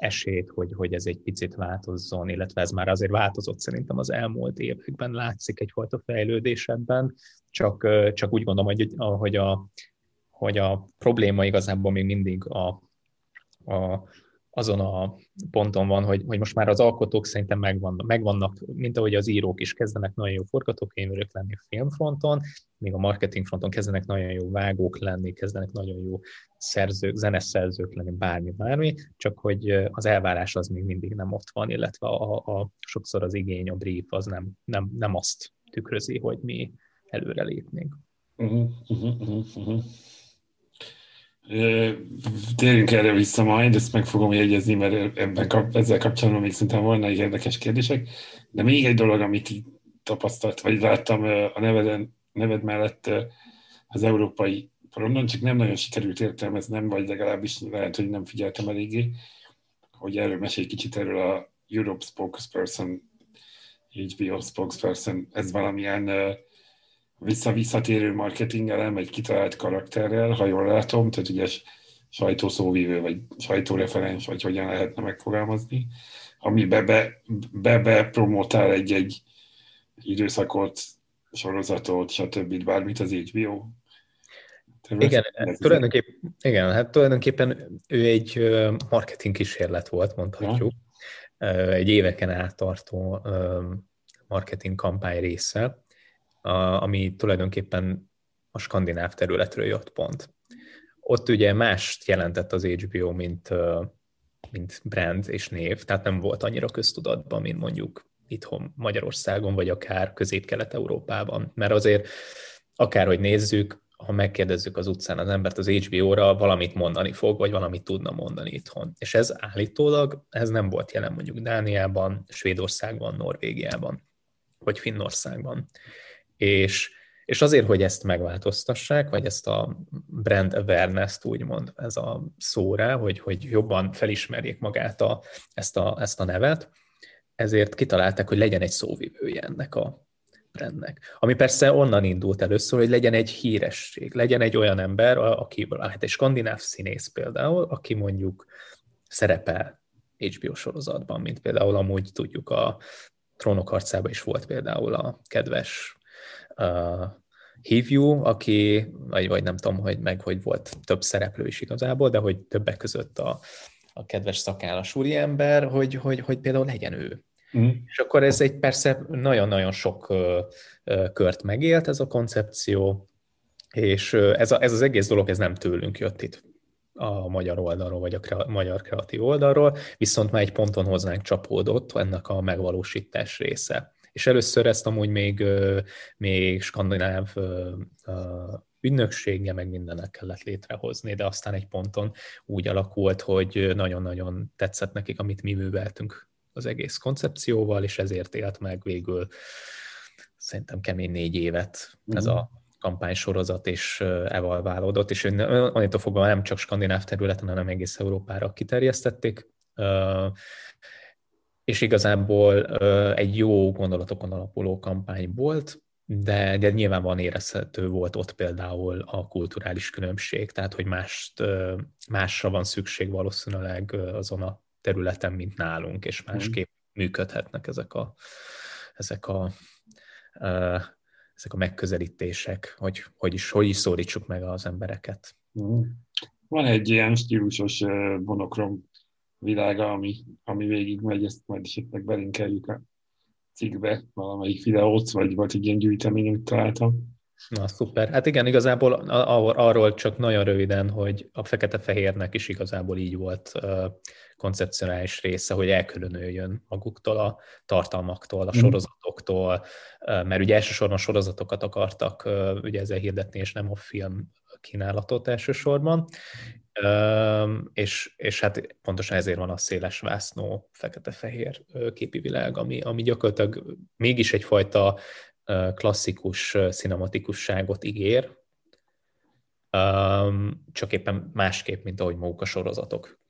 esélyt, hogy, hogy ez egy picit változzon, illetve ez már azért változott szerintem az elmúlt években, látszik egyfajta fejlődés ebben, csak, csak úgy gondolom, hogy, hogy, a, hogy a probléma igazából még mindig a, a, azon a ponton van, hogy, hogy most már az alkotók szerintem megvannak, megvannak, mint ahogy az írók is kezdenek nagyon jó forgatókönyvőrök lenni a filmfronton, még a marketing fronton kezdenek nagyon jó vágók lenni, kezdenek nagyon jó szerzők, zeneszerzők lenni, bármi, bármi, csak hogy az elvárás az még mindig nem ott van, illetve a, a, sokszor az igény, a brief az nem, nem, nem azt tükrözi, hogy mi előre lépnénk. Uh-huh, uh-huh, uh-huh. Térjünk erre vissza majd, ezt meg fogom jegyezni, mert ebben kap, ezzel kapcsolatban még szerintem volna egy érdekes kérdések. De még egy dolog, amit tapasztalt, vagy láttam a neveden, neved mellett az európai porondon, csak nem nagyon sikerült értelmeznem, vagy legalábbis lehet, hogy nem figyeltem eléggé, hogy erről mesélj kicsit erről a Europe spokesperson, HBO spokesperson, ez valamilyen uh, vissza-visszatérő marketing elem egy kitalált karakterrel, ha jól látom, tehát ugye sajtószóvívő, vagy sajtóreferens, vagy hogyan lehetne megfogalmazni, ami be, be, be, be promotál egy-egy időszakot, sorozatot, stb. bármit az HBO. igen, tulajdonképp, igen, hát tulajdonképpen ő egy marketing kísérlet volt, mondhatjuk. Ja. Egy éveken át tartó marketing kampány része a, ami tulajdonképpen a skandináv területről jött pont. Ott ugye mást jelentett az HBO, mint, mint brand és név, tehát nem volt annyira köztudatban, mint mondjuk itthon Magyarországon, vagy akár Közép-Kelet-Európában. Mert azért akárhogy nézzük, ha megkérdezzük az utcán az embert az HBO-ra, valamit mondani fog, vagy valamit tudna mondani itthon. És ez állítólag, ez nem volt jelen mondjuk Dániában, Svédországban, Norvégiában, vagy Finnországban és, és azért, hogy ezt megváltoztassák, vagy ezt a brand awareness-t úgymond ez a szóra, hogy, hogy jobban felismerjék magát a, ezt, a, ezt a nevet, ezért kitalálták, hogy legyen egy szóvivője ennek a brandnek. Ami persze onnan indult először, hogy legyen egy híresség, legyen egy olyan ember, aki, hát egy skandináv színész például, aki mondjuk szerepel HBO sorozatban, mint például amúgy tudjuk a Trónok harcában is volt például a kedves uh, Hívjú, aki, vagy, vagy nem tudom, hogy meg hogy volt több szereplő is igazából, de hogy többek között a, a kedves szakállas úriember, hogy, hogy, hogy például legyen ő. Mm. És akkor ez egy persze nagyon-nagyon sok uh, uh, kört megélt ez a koncepció, és ez, a, ez az egész dolog ez nem tőlünk jött itt a magyar oldalról, vagy a kre, magyar kreatív oldalról, viszont már egy ponton hozzánk csapódott ennek a megvalósítás része. És először ezt amúgy még, még skandináv ügynöksége, meg mindennek kellett létrehozni, de aztán egy ponton úgy alakult, hogy nagyon-nagyon tetszett nekik, amit mi műveltünk az egész koncepcióval, és ezért élt meg végül szerintem kemény négy évet ez a mhm kampánysorozat is evalválódott, és onnantól fogva nem csak skandináv területen, hanem egész Európára kiterjesztették, és igazából egy jó gondolatokon alapuló kampány volt, de, de nyilvánvalóan érezhető volt ott például a kulturális különbség, tehát hogy mást, másra van szükség valószínűleg azon a területen, mint nálunk, és másképp működhetnek ezek a, ezek a ezek a megközelítések, hogy hogy is, hogy is szólítsuk meg az embereket. Mhm. Van egy ilyen stílusos monokrom világa, ami, ami végig megy, ezt majd esetleg belinkeljük a cikkbe, valamelyik videót, vagy volt egy ilyen gyűjtemény, amit találtam. Na, szuper. Hát igen, igazából arról csak nagyon röviden, hogy a fekete-fehérnek is igazából így volt koncepcionális része, hogy elkülönüljön maguktól a tartalmaktól, a mhm. sorozatoktól, mert ugye elsősorban sorozatokat akartak ugye ezzel hirdetni, és nem a film kínálatot elsősorban, és, és hát pontosan ezért van a széles vásznó fekete-fehér képi világ, ami, ami gyakorlatilag mégis egyfajta klasszikus cinematikusságot ígér, csak éppen másképp, mint ahogy maguk a sorozatok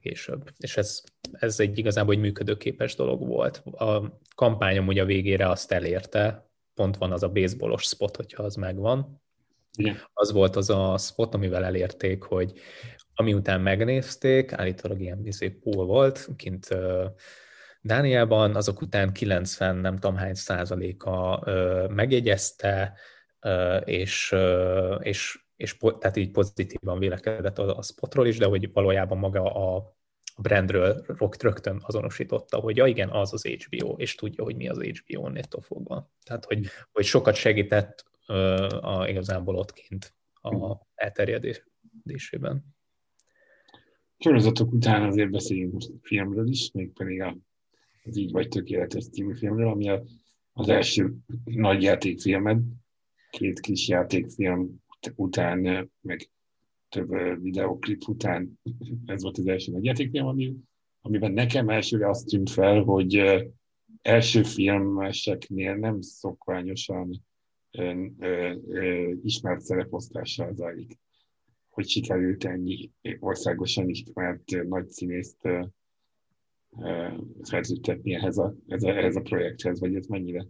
később. És ez, ez egy igazából egy működőképes dolog volt. A kampányom ugye a végére azt elérte, pont van az a baseballos spot, hogyha az megvan. Az volt az a spot, amivel elérték, hogy ami után megnézték, állítólag ilyen bizé pool volt, kint Dániában, azok után 90 nem tudom hány százaléka megjegyezte, és, és, és tehát így pozitívan vélekedett a, a spotról is, de hogy valójában maga a brandről rögtön azonosította, hogy ja igen, az az HBO, és tudja, hogy mi az HBO néttől fogva. Tehát, hogy, hogy sokat segített a, igazából ott kint a elterjedésében. Sorozatok után azért beszéljünk most filmről is, mégpedig a az Így vagy tökéletes című filmről, ami a, az első nagy játékfilmed, két kis játékfilm után, meg több videoklip után, ez volt az első nagy játékfilm, ami, amiben nekem elsőre azt tűnt fel, hogy első filmeseknél nem szokványosan ismert szereposztással zajlik, hogy sikerült ennyi országosan ismert nagy színészt szerződtetni ehhez a, ez a, ehhez a projekthez, vagy ez mennyire,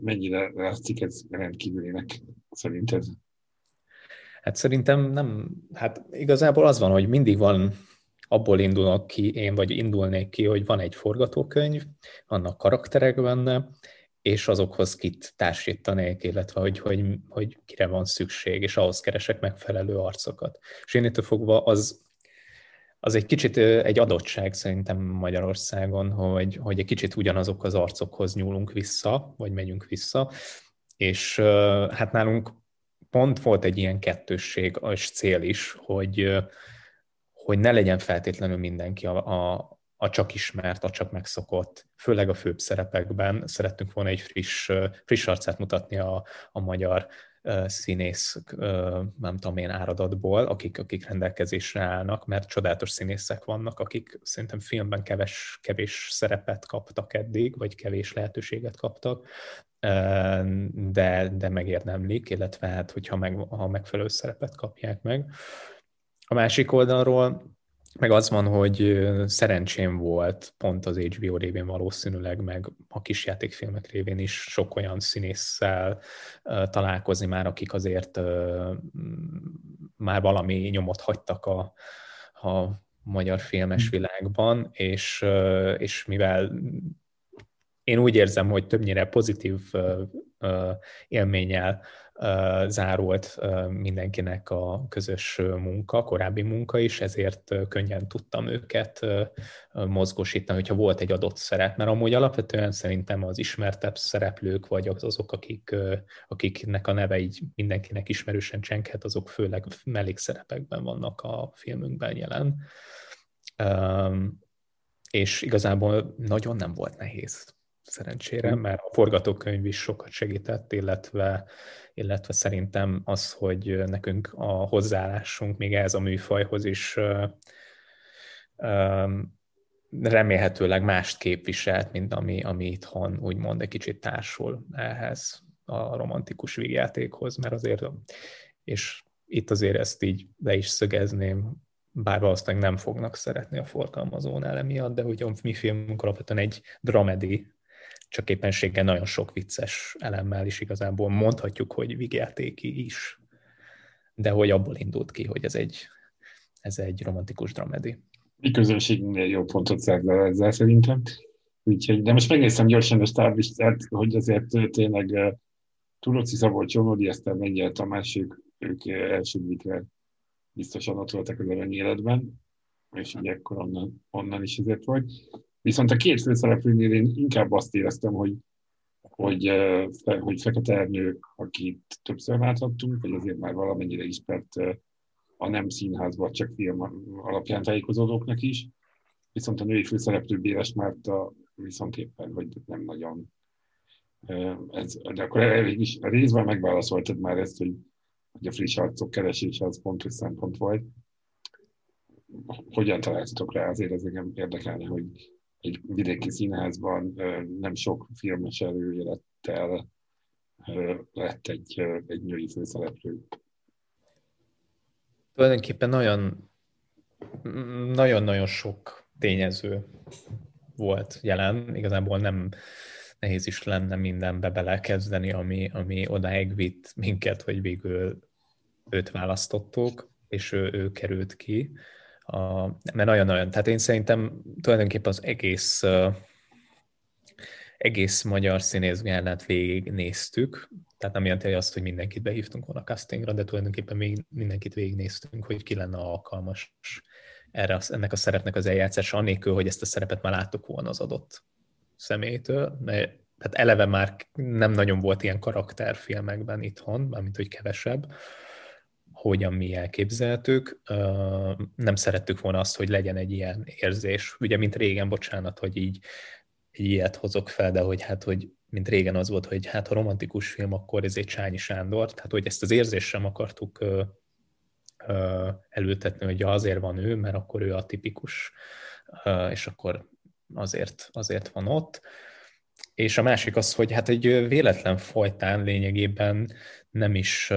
mennyire látszik ez rendkívülének szerinted? Hát szerintem nem, hát igazából az van, hogy mindig van, abból indulok ki én, vagy indulnék ki, hogy van egy forgatókönyv, vannak karakterek benne, és azokhoz kit társítanék, illetve hogy, hogy, hogy kire van szükség, és ahhoz keresek megfelelő arcokat. És én itt fogva az az egy kicsit egy adottság szerintem Magyarországon, hogy, hogy egy kicsit ugyanazok az arcokhoz nyúlunk vissza, vagy megyünk vissza, és hát nálunk pont volt egy ilyen kettősség és cél is, hogy, hogy ne legyen feltétlenül mindenki a, a, a csak ismert, a csak megszokott, főleg a főbb szerepekben szerettünk volna egy friss, friss arcát mutatni a, a magyar színész, nem tudom én, áradatból, akik, akik rendelkezésre állnak, mert csodálatos színészek vannak, akik szerintem filmben keves, kevés szerepet kaptak eddig, vagy kevés lehetőséget kaptak, de, de megérdemlik, illetve hát, hogyha meg, ha megfelelő szerepet kapják meg. A másik oldalról meg az van, hogy szerencsém volt pont az HBO révén valószínűleg, meg a kisjátékfilmek révén is sok olyan színésszel találkozni már, akik azért már valami nyomot hagytak a, a magyar filmes hm. világban, és, és mivel én úgy érzem, hogy többnyire pozitív élménnyel zárult mindenkinek a közös munka, korábbi munka is, ezért könnyen tudtam őket mozgósítani, hogyha volt egy adott szerep, mert amúgy alapvetően szerintem az ismertebb szereplők, vagy azok, akik, akiknek a neve így mindenkinek ismerősen csenkhet, azok főleg mellékszerepekben vannak a filmünkben jelen. És igazából nagyon nem volt nehéz szerencsére, mert a forgatókönyv is sokat segített, illetve, illetve szerintem az, hogy nekünk a hozzáállásunk még ez a műfajhoz is remélhetőleg mást képviselt, mint ami, ami itthon úgymond egy kicsit társul ehhez a romantikus vígjátékhoz, mert azért, és itt azért ezt így le is szögezném, bár valószínűleg nem fognak szeretni a forgalmazónál emiatt, de hogy a mi filmünk alapvetően egy dramedi csak éppenséggel nagyon sok vicces elemmel is igazából mondhatjuk, hogy vigyátéki is, de hogy abból indult ki, hogy ez egy, ez egy romantikus dramedi. Mi közönségnél jó pontot szert le ezzel szerintem. Úgyhogy, de most megnéztem gyorsan a stáblistát, hogy azért tényleg Turoci Szabolcs, Jónodi Eszter, Mennyel Tamás, ők, ők elsődikre biztosan ott voltak az arany életben, és ugye akkor onnan, onnan is ezért volt. Viszont a két főszereplőnél én inkább azt éreztem, hogy, hogy, hogy Fekete Ernő, akit többször láthattunk, vagy azért már valamennyire ismert a nem színházban, csak film alapján tájékozódóknak is. Viszont a női főszereplő Béres Márta viszont éppen, hogy nem nagyon ez, de akkor elég is a részben megválaszoltad már ezt, hogy, hogy a friss arcok keresése az fontos szempont volt. Hogyan találtatok rá? Azért ez engem érdekelne, hogy egy vidéki színházban nem sok filmes előélettel lett egy, egy női főszereplő. Tulajdonképpen nagyon nagyon-nagyon sok tényező volt jelen. Igazából nem nehéz is lenne mindenbe belekezdeni, ami, ami odáig vitt minket, hogy végül őt választottuk, és ő, ő került ki. A, mert nagyon-nagyon, tehát én szerintem tulajdonképpen az egész egész magyar színészgárnát végignéztük, tehát nem jelenti azt, hogy mindenkit behívtunk volna castingra, de tulajdonképpen még mindenkit végignéztünk, hogy ki lenne alkalmas erre, ennek a szerepnek az eljátszása, annélkül, hogy ezt a szerepet már láttuk volna az adott személytől, mert tehát eleve már nem nagyon volt ilyen karakterfilmekben itthon, mármint hogy kevesebb, hogyan mi elképzeltük. Nem szerettük volna azt, hogy legyen egy ilyen érzés. Ugye, mint régen, bocsánat, hogy így egy ilyet hozok fel, de hogy hát, hogy mint régen az volt, hogy hát ha romantikus film, akkor ez egy Csányi Sándor, tehát hogy ezt az érzést sem akartuk elültetni, hogy azért van ő, mert akkor ő a tipikus, és akkor azért, azért van ott. És a másik az, hogy hát egy véletlen folytán lényegében nem is,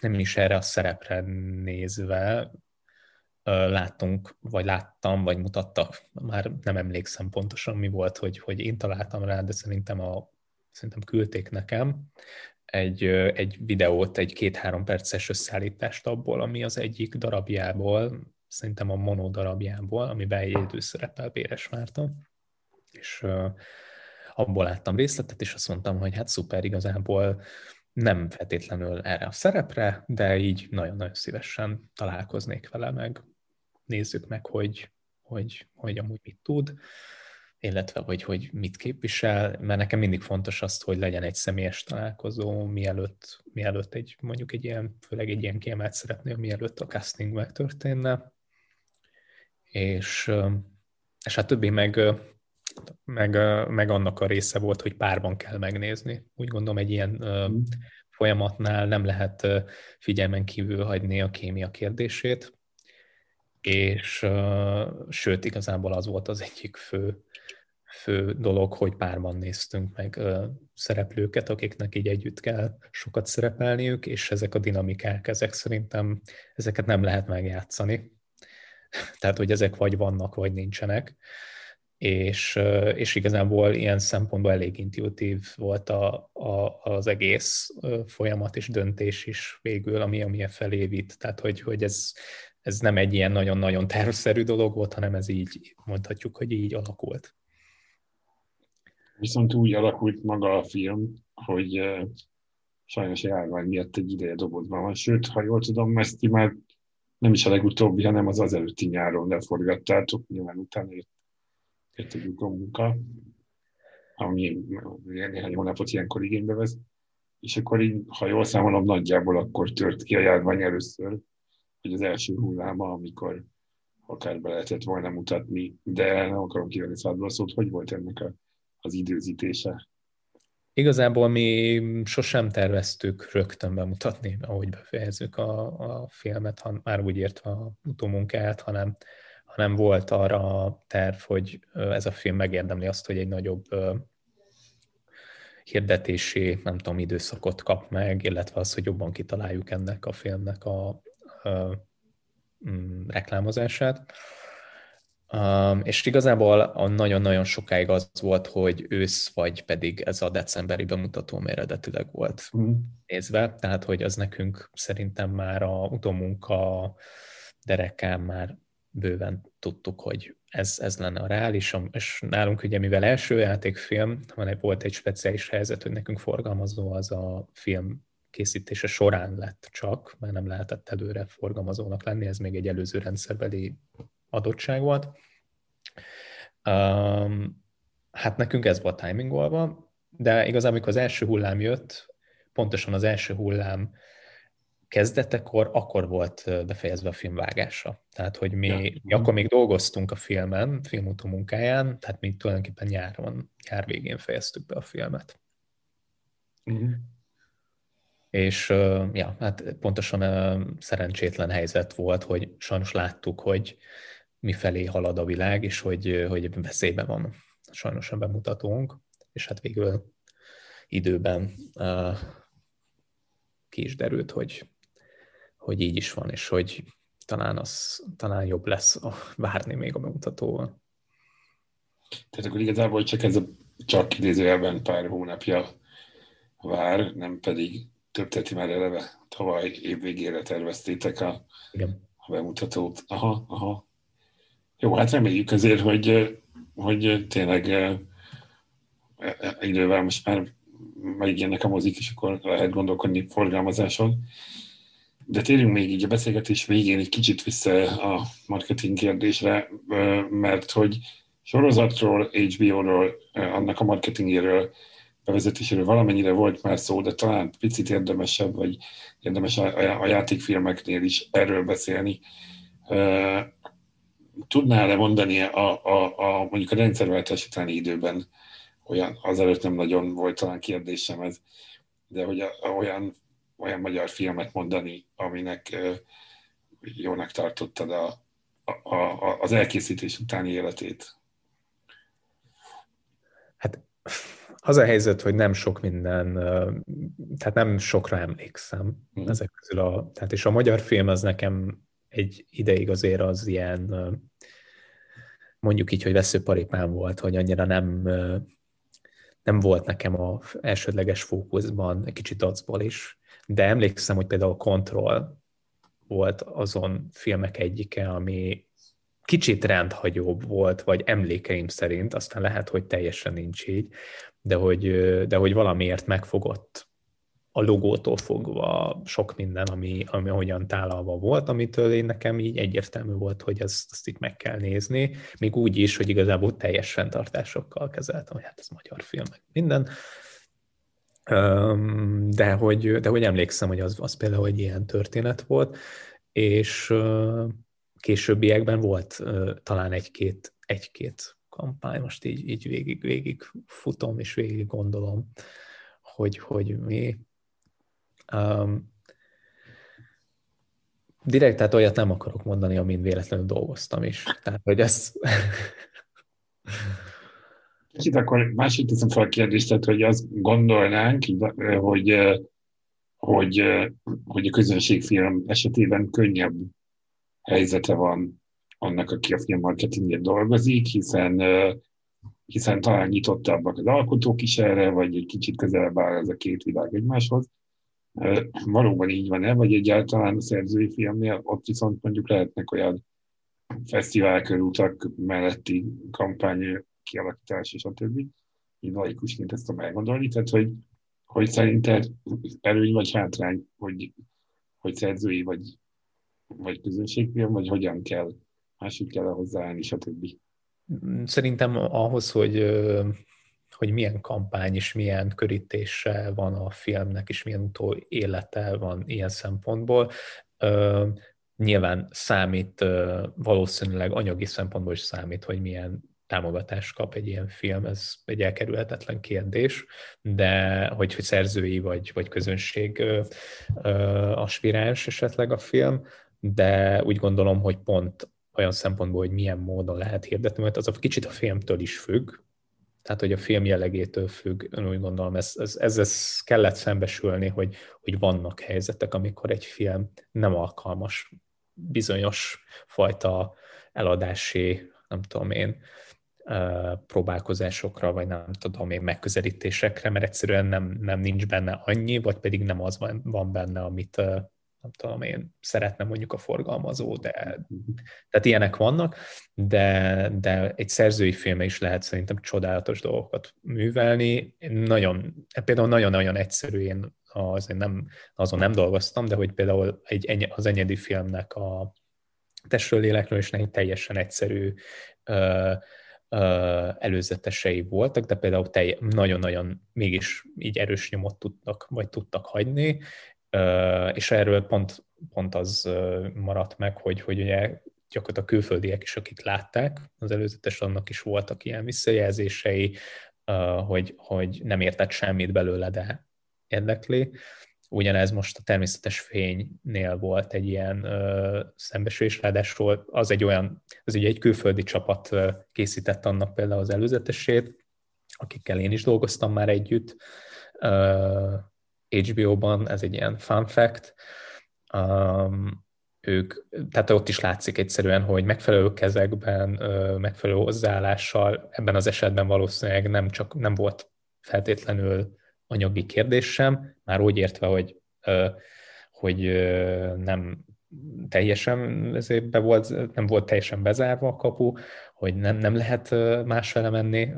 nem is erre a szerepre nézve láttunk, vagy láttam, vagy mutattak, már nem emlékszem pontosan mi volt, hogy, hogy én találtam rá, de szerintem, a, szerintem küldték nekem egy, egy videót, egy két-három perces összeállítást abból, ami az egyik darabjából, szerintem a mono darabjából, amiben egy idő szerepel Béres Márta, és abból láttam részletet, és azt mondtam, hogy hát szuper, igazából nem feltétlenül erre a szerepre, de így nagyon-nagyon szívesen találkoznék vele, meg. Nézzük meg, hogy, hogy, hogy amúgy mit tud, illetve hogy, hogy mit képvisel, mert nekem mindig fontos azt, hogy legyen egy személyes találkozó, mielőtt, mielőtt egy, mondjuk egy ilyen, főleg egy ilyen kiemelt szeretnél, mielőtt a casting megtörténne, és, és hát többi meg meg, meg annak a része volt, hogy párban kell megnézni. Úgy gondolom, egy ilyen mm. folyamatnál nem lehet figyelmen kívül hagyni a kémia kérdését, és sőt, igazából az volt az egyik fő, fő dolog, hogy párban néztünk meg szereplőket, akiknek így együtt kell sokat szerepelniük, és ezek a dinamikák, ezek szerintem, ezeket nem lehet megjátszani. Tehát, hogy ezek vagy vannak, vagy nincsenek és, és igazából ilyen szempontból elég intuitív volt a, a, az egész folyamat és döntés is végül, ami, ami felé vitt. Tehát, hogy, hogy ez, ez nem egy ilyen nagyon-nagyon tervszerű dolog volt, hanem ez így, mondhatjuk, hogy így alakult. Viszont úgy alakult maga a film, hogy sajnos járvány miatt egy ideje dobodban van. Sőt, ha jól tudom, ezt már nem is a legutóbbi, hanem az az előtti nyáron leforgattátok, nyilván utána jött, egy munka, ami néhány hónapot ilyenkor igénybe vesz, és akkor így, ha jól számolom, nagyjából akkor tört ki a járvány először, hogy az első hulláma, amikor akár be lehetett volna mutatni, de nem akarom kivenni szádból szót, hogy volt ennek a, az időzítése? Igazából mi sosem terveztük rögtön bemutatni, ahogy befejezzük a, a filmet, ha, már úgy értve a utómunkát, hanem, hanem volt arra a terv, hogy ez a film megérdemli azt, hogy egy nagyobb hirdetési, nem tudom, időszakot kap meg, illetve az, hogy jobban kitaláljuk ennek a filmnek a, a, a mm, reklámozását. Um, és igazából a nagyon-nagyon sokáig az volt, hogy ősz vagy pedig ez a decemberi bemutató eredetileg volt mm. nézve, tehát hogy az nekünk szerintem már a utómunka derekán már bőven tudtuk, hogy ez, ez lenne a reális, és nálunk ugye mivel első játékfilm, hanem volt egy speciális helyzet, hogy nekünk forgalmazó az a film készítése során lett csak, mert nem lehetett előre forgalmazónak lenni, ez még egy előző rendszerbeli adottság volt. Um, hát nekünk ez volt timingolva, de igazából amikor az első hullám jött, pontosan az első hullám kezdetekor, akkor volt befejezve a filmvágása. Tehát, hogy mi, ja. mi akkor még dolgoztunk a filmen, filmutó munkáján, tehát mi tulajdonképpen nyáron, nyár végén fejeztük be a filmet. Uh-huh. És ja, hát pontosan szerencsétlen helyzet volt, hogy sajnos láttuk, hogy mifelé halad a világ, és hogy, hogy veszélyben van sajnos a bemutatónk, és hát végül időben ki is derült, hogy, hogy így is van, és hogy talán, az, talán jobb lesz a, várni még a bemutatóval. Tehát akkor igazából csak ez a csak idézőjelben pár hónapja vár, nem pedig több teti már eleve tavaly év végére terveztétek a, Igen. a bemutatót. Aha, aha. Jó, hát reméljük azért, hogy, hogy tényleg e, e, idővel most már megjelennek a mozik, és akkor lehet gondolkodni forgalmazáson. De térjünk még így a beszélgetés végén egy kicsit vissza a marketing kérdésre, mert hogy sorozatról, HBO-ról, annak a marketingéről, bevezetéséről valamennyire volt már szó, de talán picit érdemesebb, vagy érdemes a, játékfilmeknél is erről beszélni. Tudnál-e mondani a, a, a, mondjuk a rendszerváltás utáni időben, olyan, azelőtt nem nagyon volt talán kérdésem ez, de hogy a, olyan, olyan magyar filmet mondani, aminek jónak tartottad a, a, a, az elkészítés utáni életét? Hát az a helyzet, hogy nem sok minden, tehát nem sokra emlékszem mm. ezek közül a, tehát és a magyar film az nekem egy ideig azért az ilyen, mondjuk így, hogy veszőparipám volt, hogy annyira nem, nem volt nekem a elsődleges fókuszban, egy kicsit acból is, de emlékszem, hogy például Control volt azon filmek egyike, ami kicsit rendhagyóbb volt, vagy emlékeim szerint, aztán lehet, hogy teljesen nincs így, de hogy, de hogy valamiért megfogott a logótól fogva sok minden, ami, ami hogyan tálalva volt, amitől én nekem így egyértelmű volt, hogy ezt, ezt itt meg kell nézni, még úgy is, hogy igazából teljes fenntartásokkal kezeltem, hogy hát ez magyar film, meg minden. De hogy, de hogy emlékszem, hogy az, az például egy ilyen történet volt, és későbbiekben volt talán egy-két, egy-két kampány, most így, így végig, végig futom és végig gondolom, hogy, hogy mi, Um, direkt, tehát olyat nem akarok mondani, amin véletlenül dolgoztam is. Tehát, hogy ez... Kicsit akkor másik teszem fel a kérdést, hogy azt gondolnánk, hogy, hogy, hogy a közönségfilm esetében könnyebb helyzete van annak, aki a film marketingért dolgozik, hiszen, hiszen talán nyitottabbak az alkotók is erre, vagy egy kicsit közelebb áll ez a két világ egymáshoz. Valóban így van-e, vagy egyáltalán a szerzői filmnél ott viszont mondjuk lehetnek olyan fesztiválkörútak melletti kampány kialakítás és a többi. Így laikusként ezt tudom elgondolni, tehát hogy, hogy szerinted előny vagy hátrány, hogy, hogy szerzői vagy, vagy közönségfilm, vagy hogyan kell, másik kell hozzáállni, stb. Szerintem ahhoz, hogy hogy milyen kampány és milyen körítése van a filmnek, és milyen utó élete van ilyen szempontból. Nyilván számít, valószínűleg anyagi szempontból is számít, hogy milyen támogatást kap egy ilyen film, ez egy elkerülhetetlen kérdés, de hogy, hogy szerzői vagy, vagy közönség aspiráns esetleg a film, de úgy gondolom, hogy pont olyan szempontból, hogy milyen módon lehet hirdetni, mert az a kicsit a filmtől is függ, tehát hogy a film jellegétől függ, úgy gondolom, ez, ez, ez, ez kellett szembesülni, hogy, hogy vannak helyzetek, amikor egy film nem alkalmas bizonyos fajta eladási, nem tudom én, próbálkozásokra, vagy nem tudom én, megközelítésekre, mert egyszerűen nem, nem nincs benne annyi, vagy pedig nem az van, van benne, amit nem tudom én, szeretne mondjuk a forgalmazó, de tehát ilyenek vannak, de, de egy szerzői filme is lehet szerintem csodálatos dolgokat művelni. Nagyon, például nagyon-nagyon egyszerű, én azért nem, azon nem dolgoztam, de hogy például egy, az enyedi filmnek a testről, lélekről is egy teljesen egyszerű ö, előzetesei voltak, de például telj, nagyon-nagyon mégis így erős nyomot tudtak, vagy tudtak hagyni, és erről pont, pont az maradt meg, hogy, hogy ugye gyakorlatilag a külföldiek is, akik látták, az előzetes annak is voltak ilyen visszajelzései, hogy, hogy nem értett semmit belőle, de érdekli. Ugyanez most a természetes fénynél volt egy ilyen ö, szembesülés, ráadásul az egy olyan, az ugye egy külföldi csapat ö, készített annak például az előzetesét, akikkel én is dolgoztam már együtt ö, HBO-ban, ez egy ilyen fun fact. Um, ők, tehát ott is látszik egyszerűen, hogy megfelelő kezekben, megfelelő hozzáállással, ebben az esetben valószínűleg nem csak nem volt feltétlenül anyagi kérdés sem, már úgy értve, hogy, hogy nem teljesen ezért be volt, nem volt teljesen bezárva a kapu, hogy nem, nem lehet másfele menni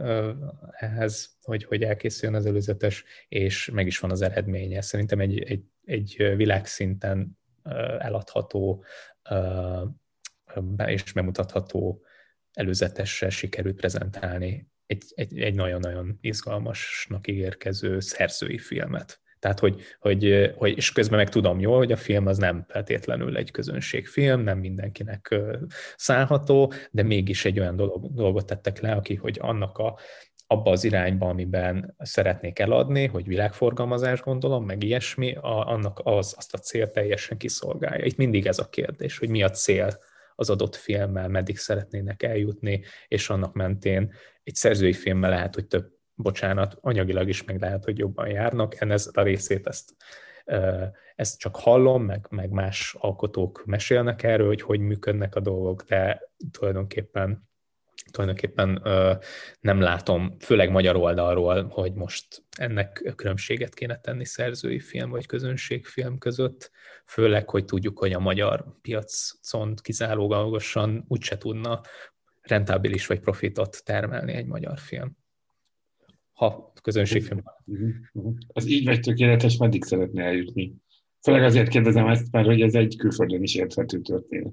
ehhez, hogy, hogy elkészüljön az előzetes, és meg is van az eredménye. Szerintem egy, egy, egy világszinten eladható és bemutatható előzetessel sikerült prezentálni egy, egy, egy nagyon-nagyon izgalmasnak ígérkező szerzői filmet. Tehát, hogy, hogy, hogy, és közben meg tudom jól, hogy a film az nem feltétlenül egy közönségfilm, nem mindenkinek szállható, de mégis egy olyan dolog, dolgot tettek le, aki, hogy annak a, abba az irányba, amiben szeretnék eladni, hogy világforgalmazás gondolom, meg ilyesmi, a, annak az, azt a cél teljesen kiszolgálja. Itt mindig ez a kérdés, hogy mi a cél az adott filmmel, meddig szeretnének eljutni, és annak mentén egy szerzői filmmel lehet, hogy több, bocsánat, anyagilag is meg lehet, hogy jobban járnak. Én ezt a részét ezt, ezt csak hallom, meg, meg más alkotók mesélnek erről, hogy hogy működnek a dolgok, de tulajdonképpen tulajdonképpen nem látom, főleg magyar oldalról, hogy most ennek különbséget kéne tenni szerzői film vagy közönségfilm között, főleg, hogy tudjuk, hogy a magyar piacon kizárólagosan úgyse tudna rentábilis vagy profitot termelni egy magyar film. Ha közönségfilm. Az így vagy tökéletes, meddig szeretne eljutni? Főleg azért kérdezem ezt, mert hogy ez egy külföldön is érthető történet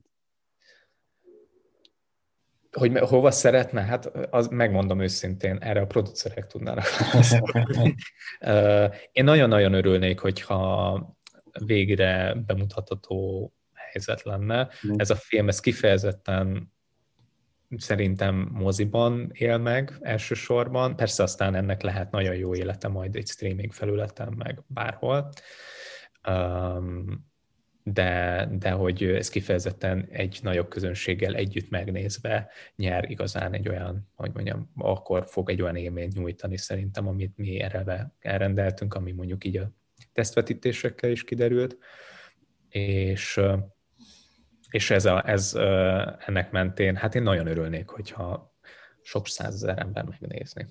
hogy hova szeretne, hát az, megmondom őszintén, erre a producerek tudnának Én nagyon-nagyon örülnék, hogyha végre bemutatható helyzet lenne. Mm. Ez a film, ez kifejezetten szerintem moziban él meg elsősorban. Persze aztán ennek lehet nagyon jó élete majd egy streaming felületen, meg bárhol. Um, de, de hogy ez kifejezetten egy nagyobb közönséggel együtt megnézve nyer igazán egy olyan, hogy mondjam, akkor fog egy olyan élményt nyújtani szerintem, amit mi erre elrendeltünk, ami mondjuk így a tesztvetítésekkel is kiderült, és és ez, a, ez ennek mentén, hát én nagyon örülnék, hogyha sok százezer ember megnézni.